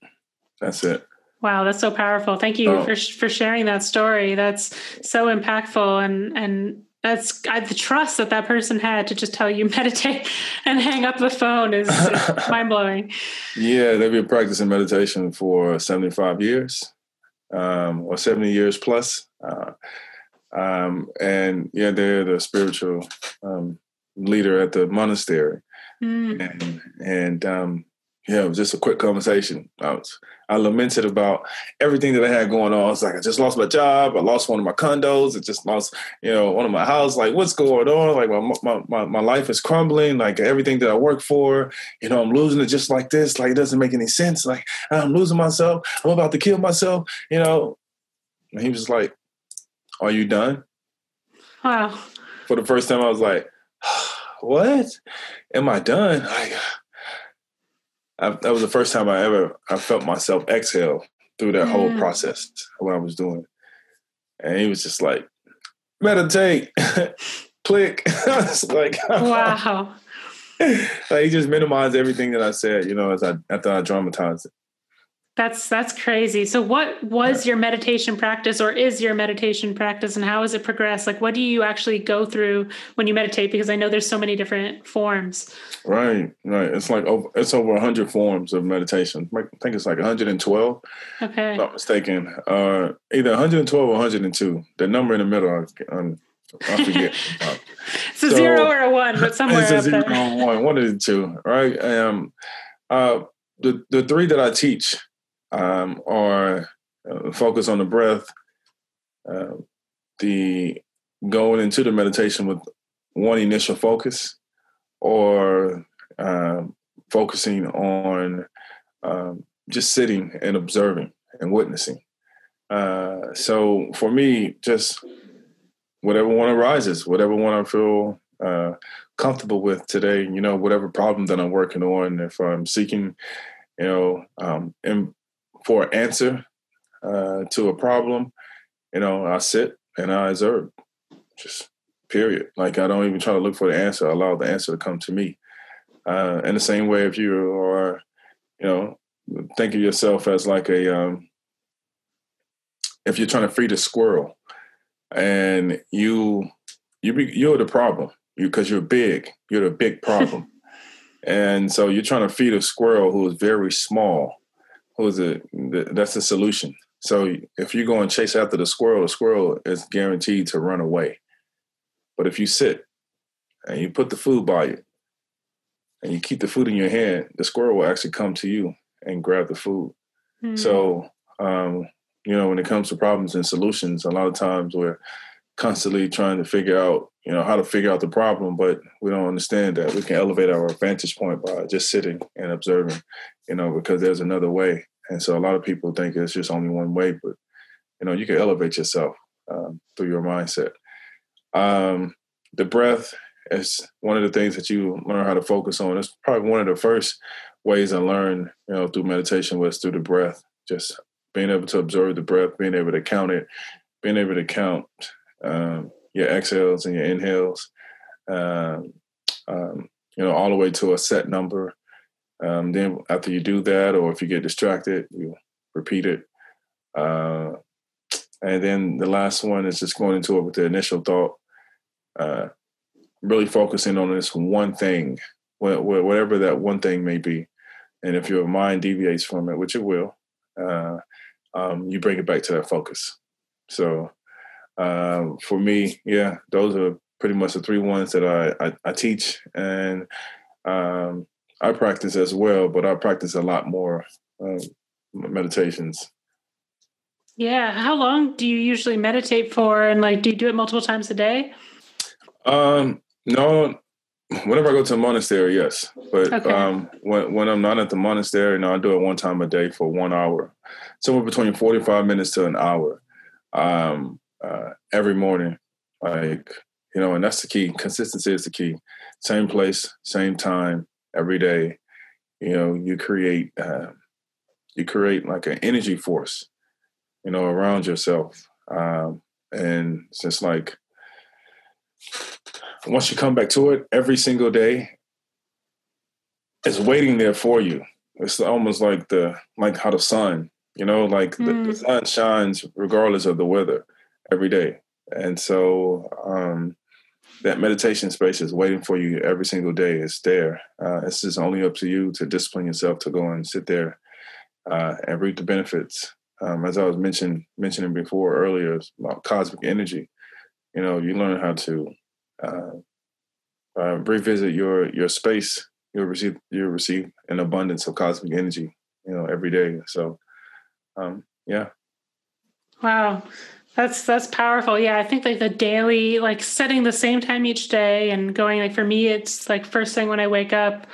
B: That's it.
A: Wow, that's so powerful. Thank you oh. for for sharing that story. That's so impactful and and that's I, the trust that that person had to just tell you meditate and hang up the phone is, is mind blowing.
B: Yeah, they've been practicing meditation for seventy five years, um, or seventy years plus, uh, um, and yeah, they're the spiritual um, leader at the monastery, mm. and and um, yeah, it was just a quick conversation. I was I lamented about everything that I had going on. I was like, I just lost my job. I lost one of my condos. I just lost, you know, one of my houses. Like, what's going on? Like, my, my, my life is crumbling. Like, everything that I work for, you know, I'm losing it just like this. Like, it doesn't make any sense. Like, I'm losing myself. I'm about to kill myself, you know. And he was like, Are you done?
A: Wow.
B: For the first time, I was like, What? Am I done? Like, I, that was the first time I ever I felt myself exhale through that mm. whole process what I was doing, and he was just like, meditate, click. like
A: wow.
B: like he just minimized everything that I said, you know, as I after I dramatized it.
A: That's that's crazy. So what was your meditation practice or is your meditation practice and how has it progressed? Like what do you actually go through when you meditate because I know there's so many different forms.
B: Right, right. It's like over it's over 100 forms of meditation. I think it's like 112.
A: Okay.
B: not mistaken. Uh either 112 or 102. The number in the middle I, um, I forget.
A: it's a so, zero or a one, but somewhere it's a zero there.
B: or one, one of the two, right? Um uh the the three that I teach um, or uh, focus on the breath, uh, the going into the meditation with one initial focus, or um, focusing on um, just sitting and observing and witnessing. Uh, so for me, just whatever one arises, whatever one I feel uh, comfortable with today, you know, whatever problem that I'm working on, if I'm seeking, you know, um, for an answer uh, to a problem, you know, I sit and I observe. Just period. Like I don't even try to look for the answer. I allow the answer to come to me. Uh, in the same way, if you are, you know, think of yourself as like a, um, if you're trying to feed a squirrel, and you, you be, you're the problem, you because you're big. You're the big problem, and so you're trying to feed a squirrel who is very small who's it? That's the solution. So if you go and chase after the squirrel, the squirrel is guaranteed to run away. But if you sit and you put the food by you and you keep the food in your hand, the squirrel will actually come to you and grab the food. Mm-hmm. So, um, you know, when it comes to problems and solutions, a lot of times we're constantly trying to figure out, you know, how to figure out the problem, but we don't understand that we can elevate our vantage point by just sitting and observing, you know, because there's another way. And so a lot of people think it's just only one way, but you know, you can elevate yourself um, through your mindset. Um, the breath is one of the things that you learn how to focus on. It's probably one of the first ways I learned, you know, through meditation was through the breath. Just being able to observe the breath, being able to count it, being able to count um, your exhales and your inhales, um, um, you know, all the way to a set number. Um, then after you do that, or if you get distracted, you repeat it. Uh, and then the last one is just going into it with the initial thought, uh, really focusing on this one thing, whatever that one thing may be. and if your mind deviates from it, which it will, uh, um, you bring it back to that focus. So um, for me, yeah, those are pretty much the three ones that I, I, I teach and um, I practice as well, but I practice a lot more um, meditations.
A: Yeah. How long do you usually meditate for? And like, do you do it multiple times a day?
B: Um, no, whenever I go to a monastery, yes. But okay. um, when, when I'm not at the monastery, no, I do it one time a day for one hour, somewhere between 45 minutes to an hour um, uh, every morning. Like, you know, and that's the key. Consistency is the key. Same place, same time, every day. You know, you create, uh, you create like an energy force you know, around yourself. Um, and it's just like once you come back to it every single day, it's waiting there for you. It's almost like the like how the sun, you know, like mm. the, the, mm. sun shines regardless of the weather every day. And so um, that meditation space is waiting for you every single day. It's there. Uh, it's just only up to you to discipline yourself to go and sit there uh, and reap the benefits um, as I was mentioning mentioning before earlier about cosmic energy. You know, you learn how to uh, uh, revisit your your space. You'll receive you'll receive an abundance of cosmic energy. You know, every day. So, um, yeah.
A: Wow. That's that's powerful. Yeah, I think like the daily like setting the same time each day and going like for me it's like first thing when I wake up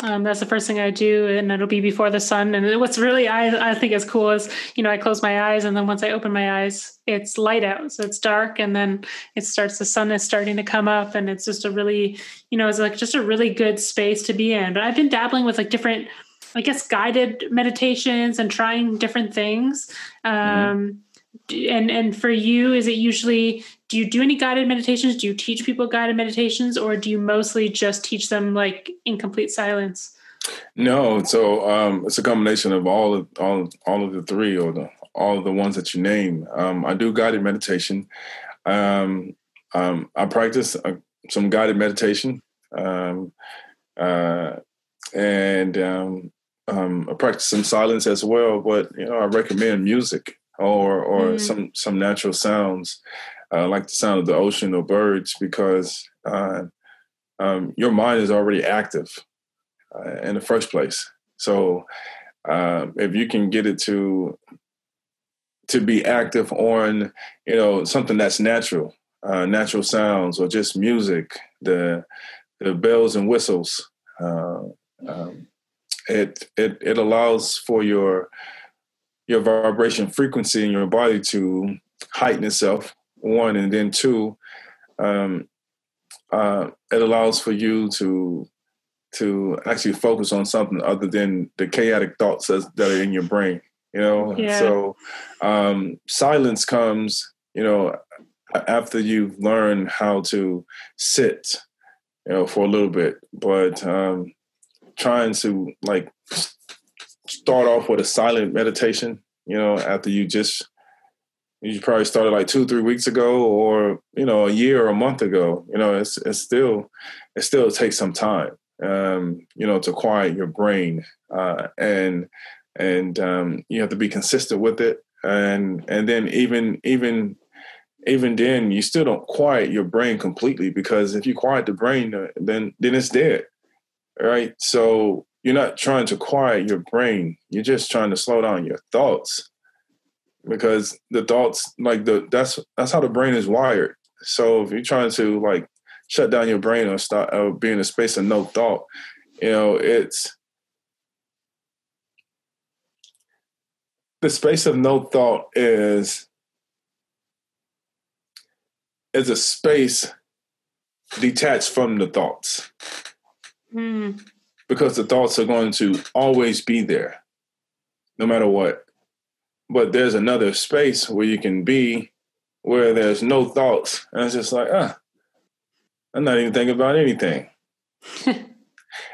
A: um, that's the first thing I do, and it'll be before the sun. And what's really I, I think is cool is you know I close my eyes, and then once I open my eyes, it's light out, so it's dark, and then it starts. The sun is starting to come up, and it's just a really you know it's like just a really good space to be in. But I've been dabbling with like different, I guess, guided meditations and trying different things. Mm-hmm. Um, mm-hmm and and for you is it usually do you do any guided meditations? Do you teach people guided meditations or do you mostly just teach them like in complete silence?
B: No so um, it's a combination of all of all, all of the three or the all of the ones that you name. Um, i do guided meditation. Um, um i practice uh, some guided meditation. Um, uh, and um, I practice some silence as well but you know i recommend music or or mm. some some natural sounds uh, like the sound of the ocean or birds because uh, um, your mind is already active uh, in the first place. So um, if you can get it to to be active on you know something that's natural, uh, natural sounds or just music, the the bells and whistles. Uh, um, it it it allows for your your vibration frequency in your body to heighten itself one and then two um, uh, it allows for you to to actually focus on something other than the chaotic thoughts that are in your brain you know yeah. so um, silence comes you know after you've learned how to sit you know for a little bit but um, trying to like start off with a silent meditation, you know, after you just you probably started like two, three weeks ago or, you know, a year or a month ago. You know, it's it's still it still takes some time. Um, you know, to quiet your brain. Uh, and and um, you have to be consistent with it. And and then even even even then you still don't quiet your brain completely because if you quiet the brain then then it's dead right so you're not trying to quiet your brain. You're just trying to slow down your thoughts because the thoughts like the that's that's how the brain is wired. So if you're trying to like shut down your brain or start or be in a space of no thought, you know, it's the space of no thought is is a space detached from the thoughts. Mm because the thoughts are going to always be there, no matter what. But there's another space where you can be where there's no thoughts. And it's just like, ah, I'm not even thinking about anything.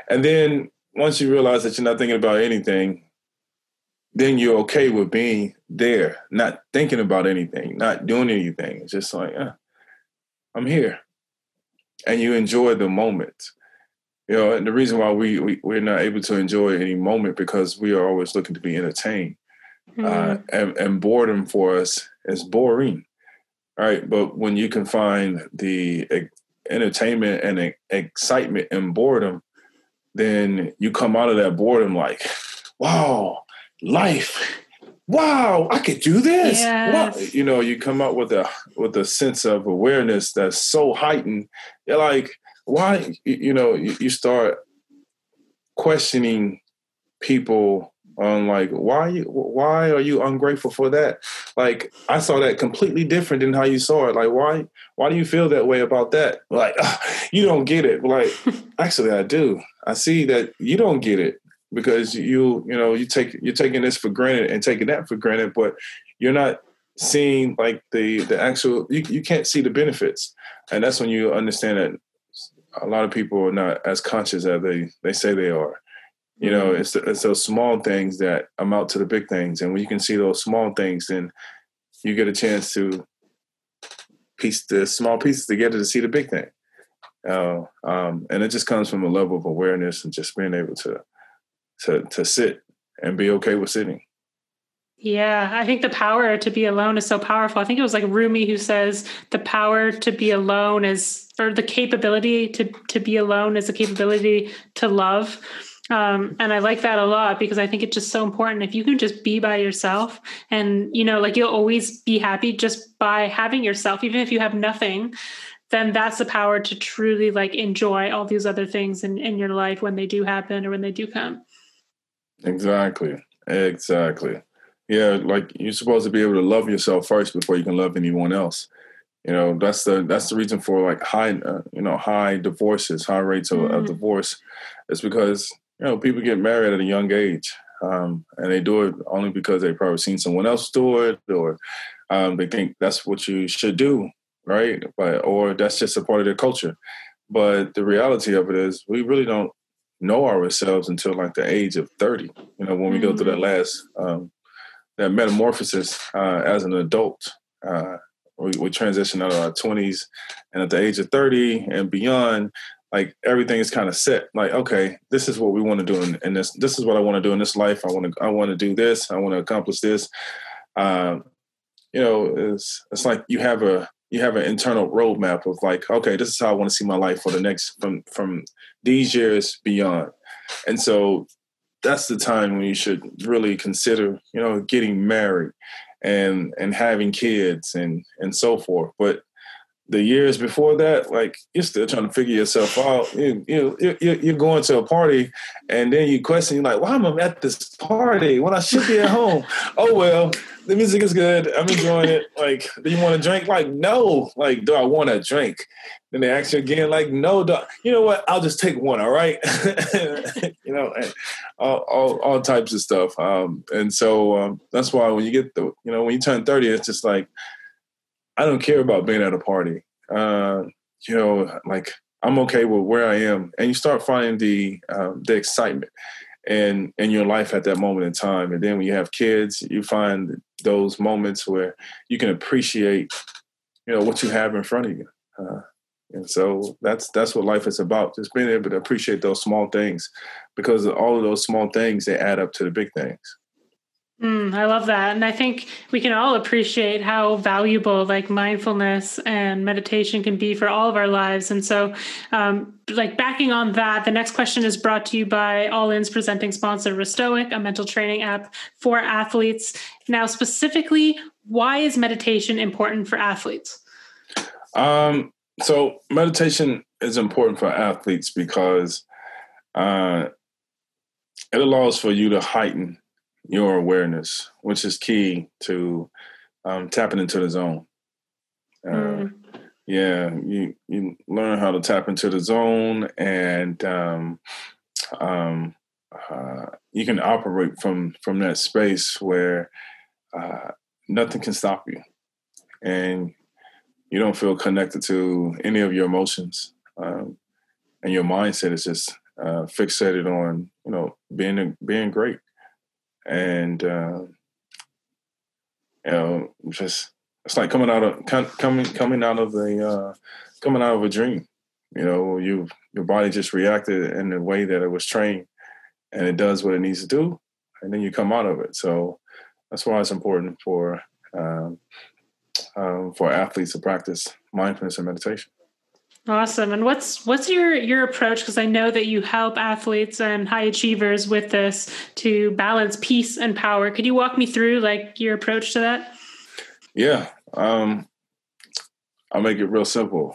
B: and then once you realize that you're not thinking about anything, then you're okay with being there, not thinking about anything, not doing anything. It's just like, ah, I'm here. And you enjoy the moment You know, and the reason why we, we we're not able to enjoy any moment because we are always looking to be entertained, mm-hmm. uh, and, and boredom for us is boring, right? But when you can find the entertainment and excitement and boredom, then you come out of that boredom like, wow, life. Wow, I could do this. Yes. Wow. You know, you come up with a with a sense of awareness that's so heightened. You're like, why? You know, you, start questioning people on like why you why are you ungrateful for that? Like i saw that completely different than how you saw it. Like why why do you feel that way about that? Like uh, you don't get it. Like actually i do. I see that you don't get it because you you know you take you're taking this for granted and taking that for granted but you're not seeing like the the actual you, you can't see the benefits. And that's when you understand that a lot of people are not as conscious as they they say they are you know, mm-hmm. it's, it's those small things that amount to the big things. And when you can see those small things, then you get a chance to piece the small pieces together to see the big thing. Uh, um, and it just comes from a level of awareness and just being able to to to sit and be okay with sitting.
A: Yeah, I think the power to be alone is so powerful. I think it was like Rumi who says the power to be alone is, or the capability to to be alone is a capability to love. Um, and I like that a lot because I think it's just so important. If you can just be by yourself and, you know, like you'll always be happy just by having yourself, even if you have nothing, then that's the power to truly like enjoy all these other things in, in your life when they do happen or when they do come.
B: Exactly. Exactly. Yeah. Like you're supposed to be able to love yourself first before you can love anyone else you know that's the that's the reason for like high uh, you know high divorces high rates of, mm-hmm. of divorce is because you know, people get married at a young age, um, and they do it only because they've probably seen someone else do it, or um, they think that's what you should do, right? But or that's just a part of their culture. But the reality of it is, we really don't know ourselves until like the age of thirty. You know, when we mm-hmm. go through that mm-hmm. last um, that metamorphosis uh, as an adult. Uh, we, we transition out of our 20s and at the age of 30 and beyond like everything is kind of set like okay this is what we want to do in, in, this this is what i want to do in this life. I want to i want to do this. I want to accomplish this. Um, you know it's it's like you have a you have an internal roadmap of like okay this is how i want to see my life for the next from from these years beyond. And so that's the time when you should really consider you know getting married and and having kids and and so forth but the years before that, like you're still trying to figure yourself out. You, you, you're going to a party, and then you question, you're like, "Why am I at this party when I should be at home?" oh well, the music is good. I'm enjoying it. Like, do you want to drink? Like, no. Like, do I want to drink? Then they ask you again, like, no. Do you know what? I'll just take one. All right. you know, all, all, all types of stuff. Um, and so um, that's why when you get the, you know, when you turn 30, it's just like I don't care about being at a party. Uh, you know, like I'm okay with where I am, and you start finding the um, the excitement in in your life at that moment in time. And then when you have kids, you find those moments where you can appreciate, you know, what you have in front of you. Uh, and so that's that's what life is about. Just being able to appreciate those small things, because all of those small things they add up to the big things.
A: Mm, I love that. And I think we can all appreciate how valuable like mindfulness and meditation can be for all of our lives. And so, um, like backing on that, the next question is brought to you by All In's presenting sponsor, Restoic, a mental training app for athletes. Now, specifically, why is meditation important for athletes?
B: Um, so, meditation is important for athletes because uh, it allows for you to heighten your awareness, which is key to um, tapping into the zone. Uh, mm. Yeah, you you learn how to tap into the zone, and um, um, uh, you can operate from from that space where uh, nothing can stop you, and you don't feel connected to any of your emotions, um, and your mindset is just uh, fixated on you know being being great and uh, you know, just it's like coming out of coming coming out of the uh, coming out of a dream. you know, you your body just reacted in the way that it was trained, and it does what it needs to do, and then you come out of it. So that's why it's important for um, um, for athletes to practice mindfulness and meditation.
A: Awesome. And what's what's your your approach? Because I know that you help athletes and high achievers with this to balance peace and power. Could you walk me through like your approach to that?
B: Yeah, um, I'll make it real simple.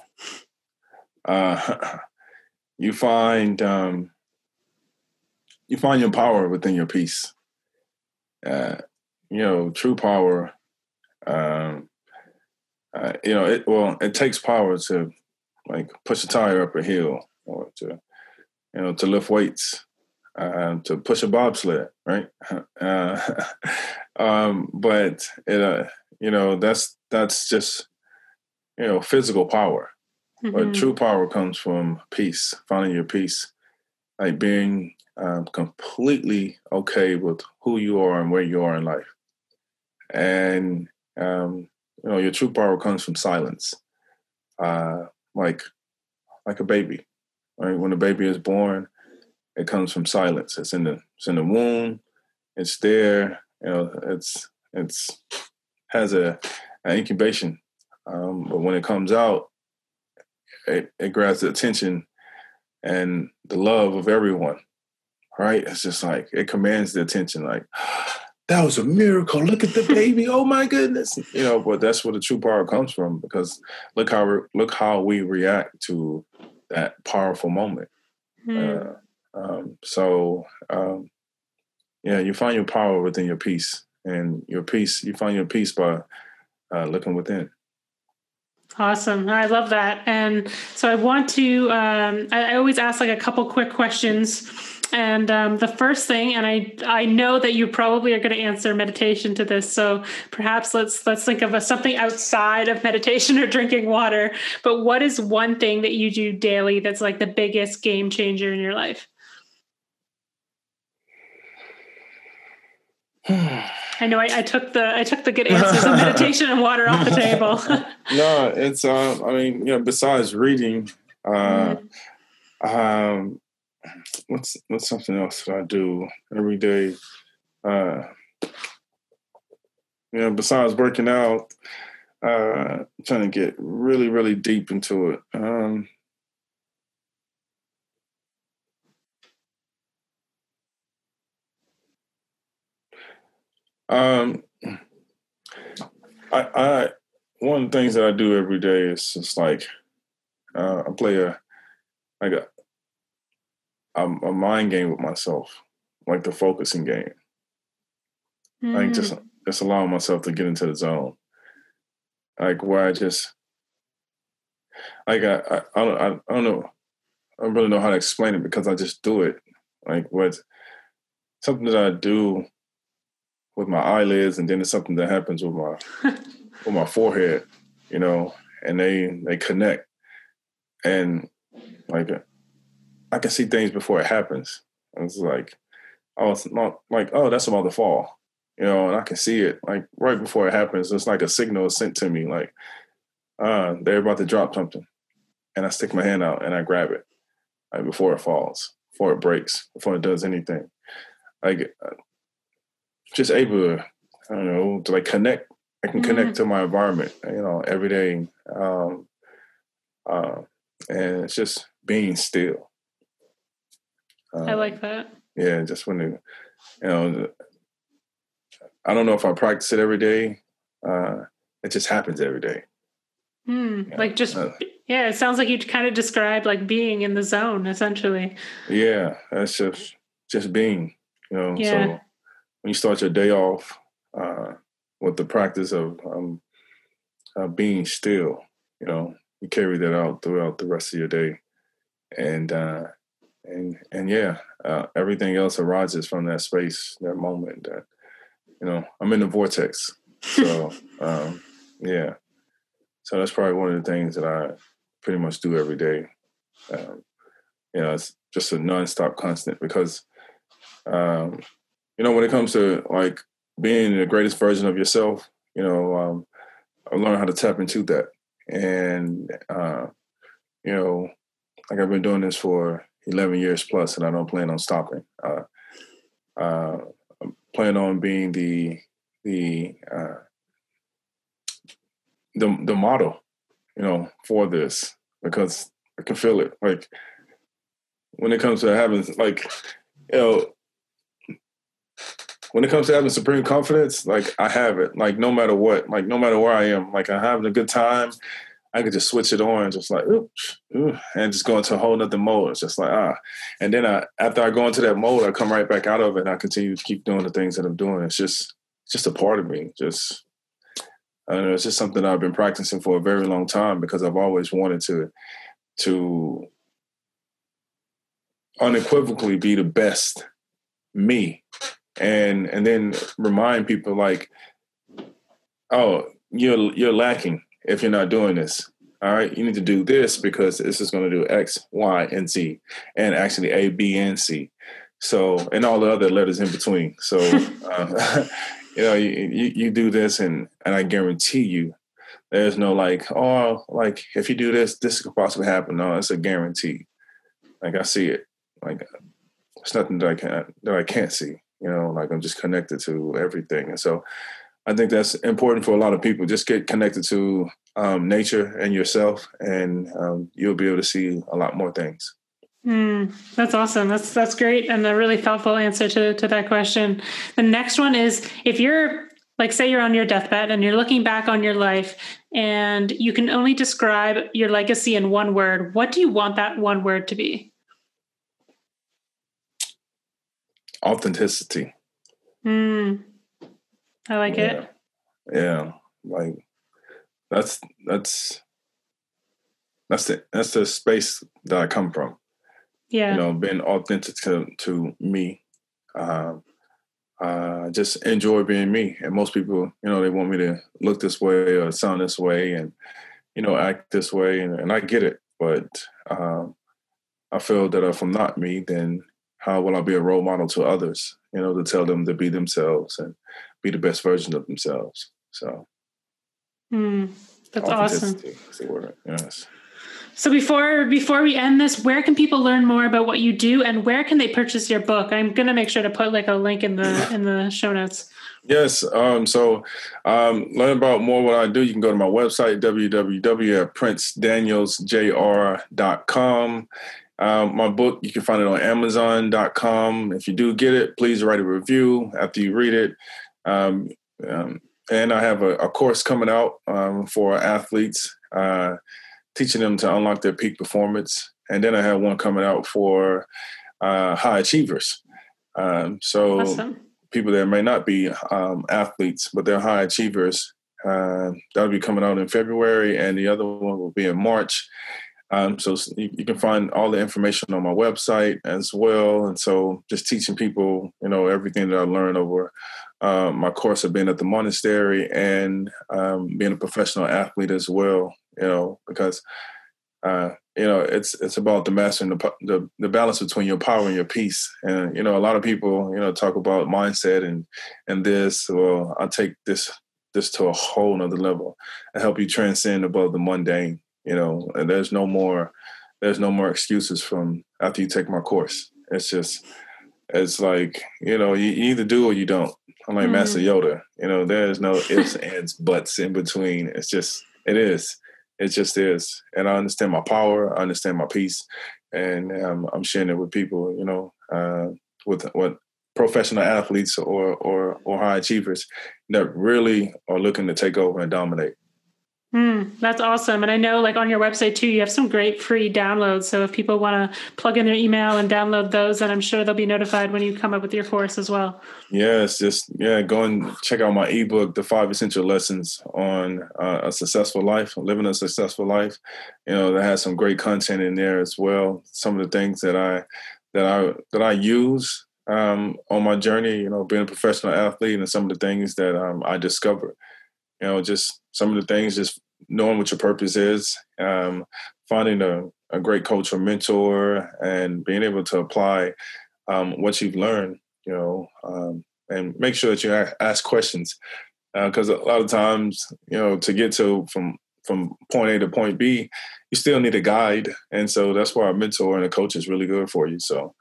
B: Uh, you find um, you find your power within your peace. Uh, you know, true power. Um, uh, you know, it well, it takes power to like push a tire up a hill or to you know to lift weights uh, to push a bobsled right? Uh, um, but it, uh, you know that's that's just you know physical power. Mm-hmm. but true power comes from peace finding your peace like being um, completely okay with who you are and where you are in life. And um, you know your true power comes from silence. Uh, like like a baby. Right? When a baby is born, it comes from silence. It's in the it's in the womb. It's there. You know, it's it's has a an incubation. Um, but when it comes out, it, it grabs the attention and the love of everyone. Right? It's just like it commands the attention. Like that was a miracle. Look at the baby. Oh my goodness. You know, but that's where the true power comes from because look how look how we react to that powerful moment. Mm. Uh, um, so um, yeah, you find your power within your peace, and your peace. You find your peace by uh, looking within.
A: Awesome. I love that. And so I want to, um, I, I always ask like a couple quick questions and um, the first thing, and I I know that you probably are going to answer meditation to this, so perhaps let's let's think of a, something outside of meditation or drinking water. But what is one thing that you do daily that's like the biggest game changer in your life? I know I, I, took the I took the good answers of meditation and water off the table.
B: no, it's uh, I mean you know besides reading, uh, mm. um, what's what's something else that I do every day? Uh, besides working out, uh, trying to get really, really deep into it. Um, um, I, I, one of the things that I do every day is just like uh, I play a like a a, a mind game with myself, like the focusing game. Mm. Like just mm. just allowing myself to get into the zone. Like where I just like I I, I don't I, I don't know I don't really know how to explain it because I just do it. Like what something that I do with my eyelids and then it's something that happens with my with my forehead, you know, and they they connect. And like I can see things before it happens. And it's like, oh, it's not like, oh, that's about to fall, you know, and I can see it like right before it happens. It's like a signal sent to me, like, uh, they're about to drop something, and I stick my hand out and I grab it, like before it falls, before it breaks, before it does anything. Like, uh, just able to, I don't know, to like connect. I can mm-hmm. connect to my environment, you know, every day. Um, uh, and it's just being still
A: um, I like that.
B: Yeah, just when you, you know, I don't know if I practice it every day. Uh, it just happens every day.
A: Mm, like just uh, yeah, it sounds like you kind of described like being in the zone essentially.
B: Yeah, that's just just being, you know. Yeah. So when you start your day off uh, with the practice of um, uh, being still, you know, you carry that out throughout the rest of your day, and uh, and and yeah, uh, everything else arises from that space, that moment. That you know, I'm in the vortex. So um, yeah, so that's probably one of the things that I pretty much do every day. Um, you know, it's just a nonstop constant because um, you know when it comes to like being the greatest version of yourself, you know, um, I learned how to tap into that, and uh, you know, like I've been doing this for 11 years plus, and I don't plan on stopping. Uh, uh, plan on being the the uh, the the model, you know, for this because I can feel it. Like when it comes to having, like, you know, when it comes to having supreme confidence, like I have it. Like no matter what, like no matter where I am, like I'm having a good time. I could just switch it on, just like oops, ooh, and just go into a whole nother mode. It's just like ah, and then I after I go into that mode, I come right back out of it, and I continue to keep doing the things that I'm doing. It's just just a part of me. Just I know, it's just something I've been practicing for a very long time because I've always wanted to to unequivocally be the best me and and then remind people like oh you're you're lacking if you're not doing this. All right you need to do this because this is going to do x y and z and actually a b and c. So and all the other letters in between. So uh, you know you, you, you do this and and i guarantee you there's no like oh like if you do this this could possibly happen. No it's a guarantee. Like i see it. Like it's nothing that i can't that i can't see you know like i'm just connected to everything. And so i think that's important for a lot of people. Just get connected to um, nature and yourself and um, you'll be able to see a lot more things
A: Mm, that's awesome. That's that's great and a really thoughtful answer to to that question. The next one is if you're like say you're on your deathbed and you're looking back on your life and you can only describe your legacy in one word, what do you want that one word to be?
B: Authenticity.
A: Mm, I like
B: yeah.
A: it.
B: Yeah, like that's that's that's the that's the space that I come from.
A: Yeah.
B: You know, being authentic to to me. Um, uh, just enjoy being me. And most people, you know, they want me to look this way or sound this way and, you know, act this way. And, and I get it. But um, I feel that if I'm not me, then how will I be a role model to others, you know, to tell them to be themselves and be the best version of themselves. So,
A: mm, that's awesome. Is the word.
B: Yes.
A: So before before we end this, where can people learn more about what you do and where can they purchase your book? I'm gonna make sure to put like a link in the in the show notes.
B: Yes. Um, so um, learn about more what I do. You can go to my website, www.princedanielsjr.com. Um, my book, you can find it on amazon.com. If you do get it, please write a review after you read it. Um, um, and I have a, a course coming out um, for athletes. Uh, teaching them to unlock their peak performance. And then I have one coming out for uh, high achievers. Um, so awesome. people that may not be um, athletes, but they're high achievers. Uh, that'll be coming out in February, and the other one will be in March. Um, so you, you, can find all the information on my website as well. And so just teaching people, you know, everything that I learned over uh, my course of being at the monastery and um, being a professional athlete as well you know, because uh, you know it's it's about the mastering the, the, the balance between your power and your peace. And you know, a lot of people you know talk about mindset and and this. Well, I take this this to a whole nother level and help you transcend above the mundane. You know, and there's no more there's no more excuses from after you take my course. It's just it's like you know you either do or you don't. I'm like mm-hmm. Master Yoda. You know, there's no ifs, ands, buts in between. It's just it is. It just is. And I understand my power. I understand my peace. And um, I'm sharing it with people, you know, uh, with what professional athletes or, or, or high achievers that really are looking to take over and dominate.
A: Mm, that's awesome. And I know like on your website too, you have some great free downloads. So if people want to plug in their email and download those, then I'm sure they'll be notified when you come up with your course as well.
B: Yes, just yeah, go and check out my ebook, The Five Essential Lessons on uh, a Successful Life, Living a Successful Life. You know, that has some great content in there as well. Some of the things that I that I that I use um, on my journey, you know, being a professional athlete and some of the things that um, I discovered you know, just some of the things, just knowing what your purpose is, um, finding a, a, great coach or mentor, and being able to apply um, what you've learned, you know, um, and make sure that you ask questions. Because uh, a lot of times, you know, to get to from from point A to point B, you still need a guide. And so that's why a mentor and a coach is really good for you. So,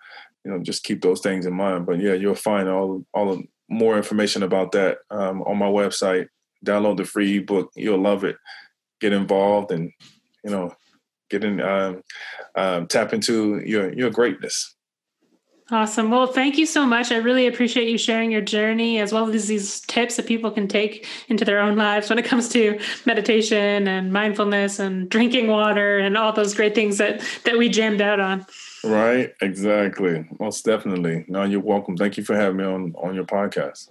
B: you know, just keep those things in mind. But yeah, you'll find all all more information about that um, on my website. Download the free ebook. You'll love it. Get involved and you know, get in, um, um, tap into your your greatness.
A: Awesome. Well, thank you so much. I really appreciate you sharing your journey as well as these tips that people can take into their own lives when it comes to meditation and mindfulness and drinking water and all those great things that that we jammed out on.
B: Right, exactly. Most definitely. No, you're welcome. Thank you for having me on on your podcast.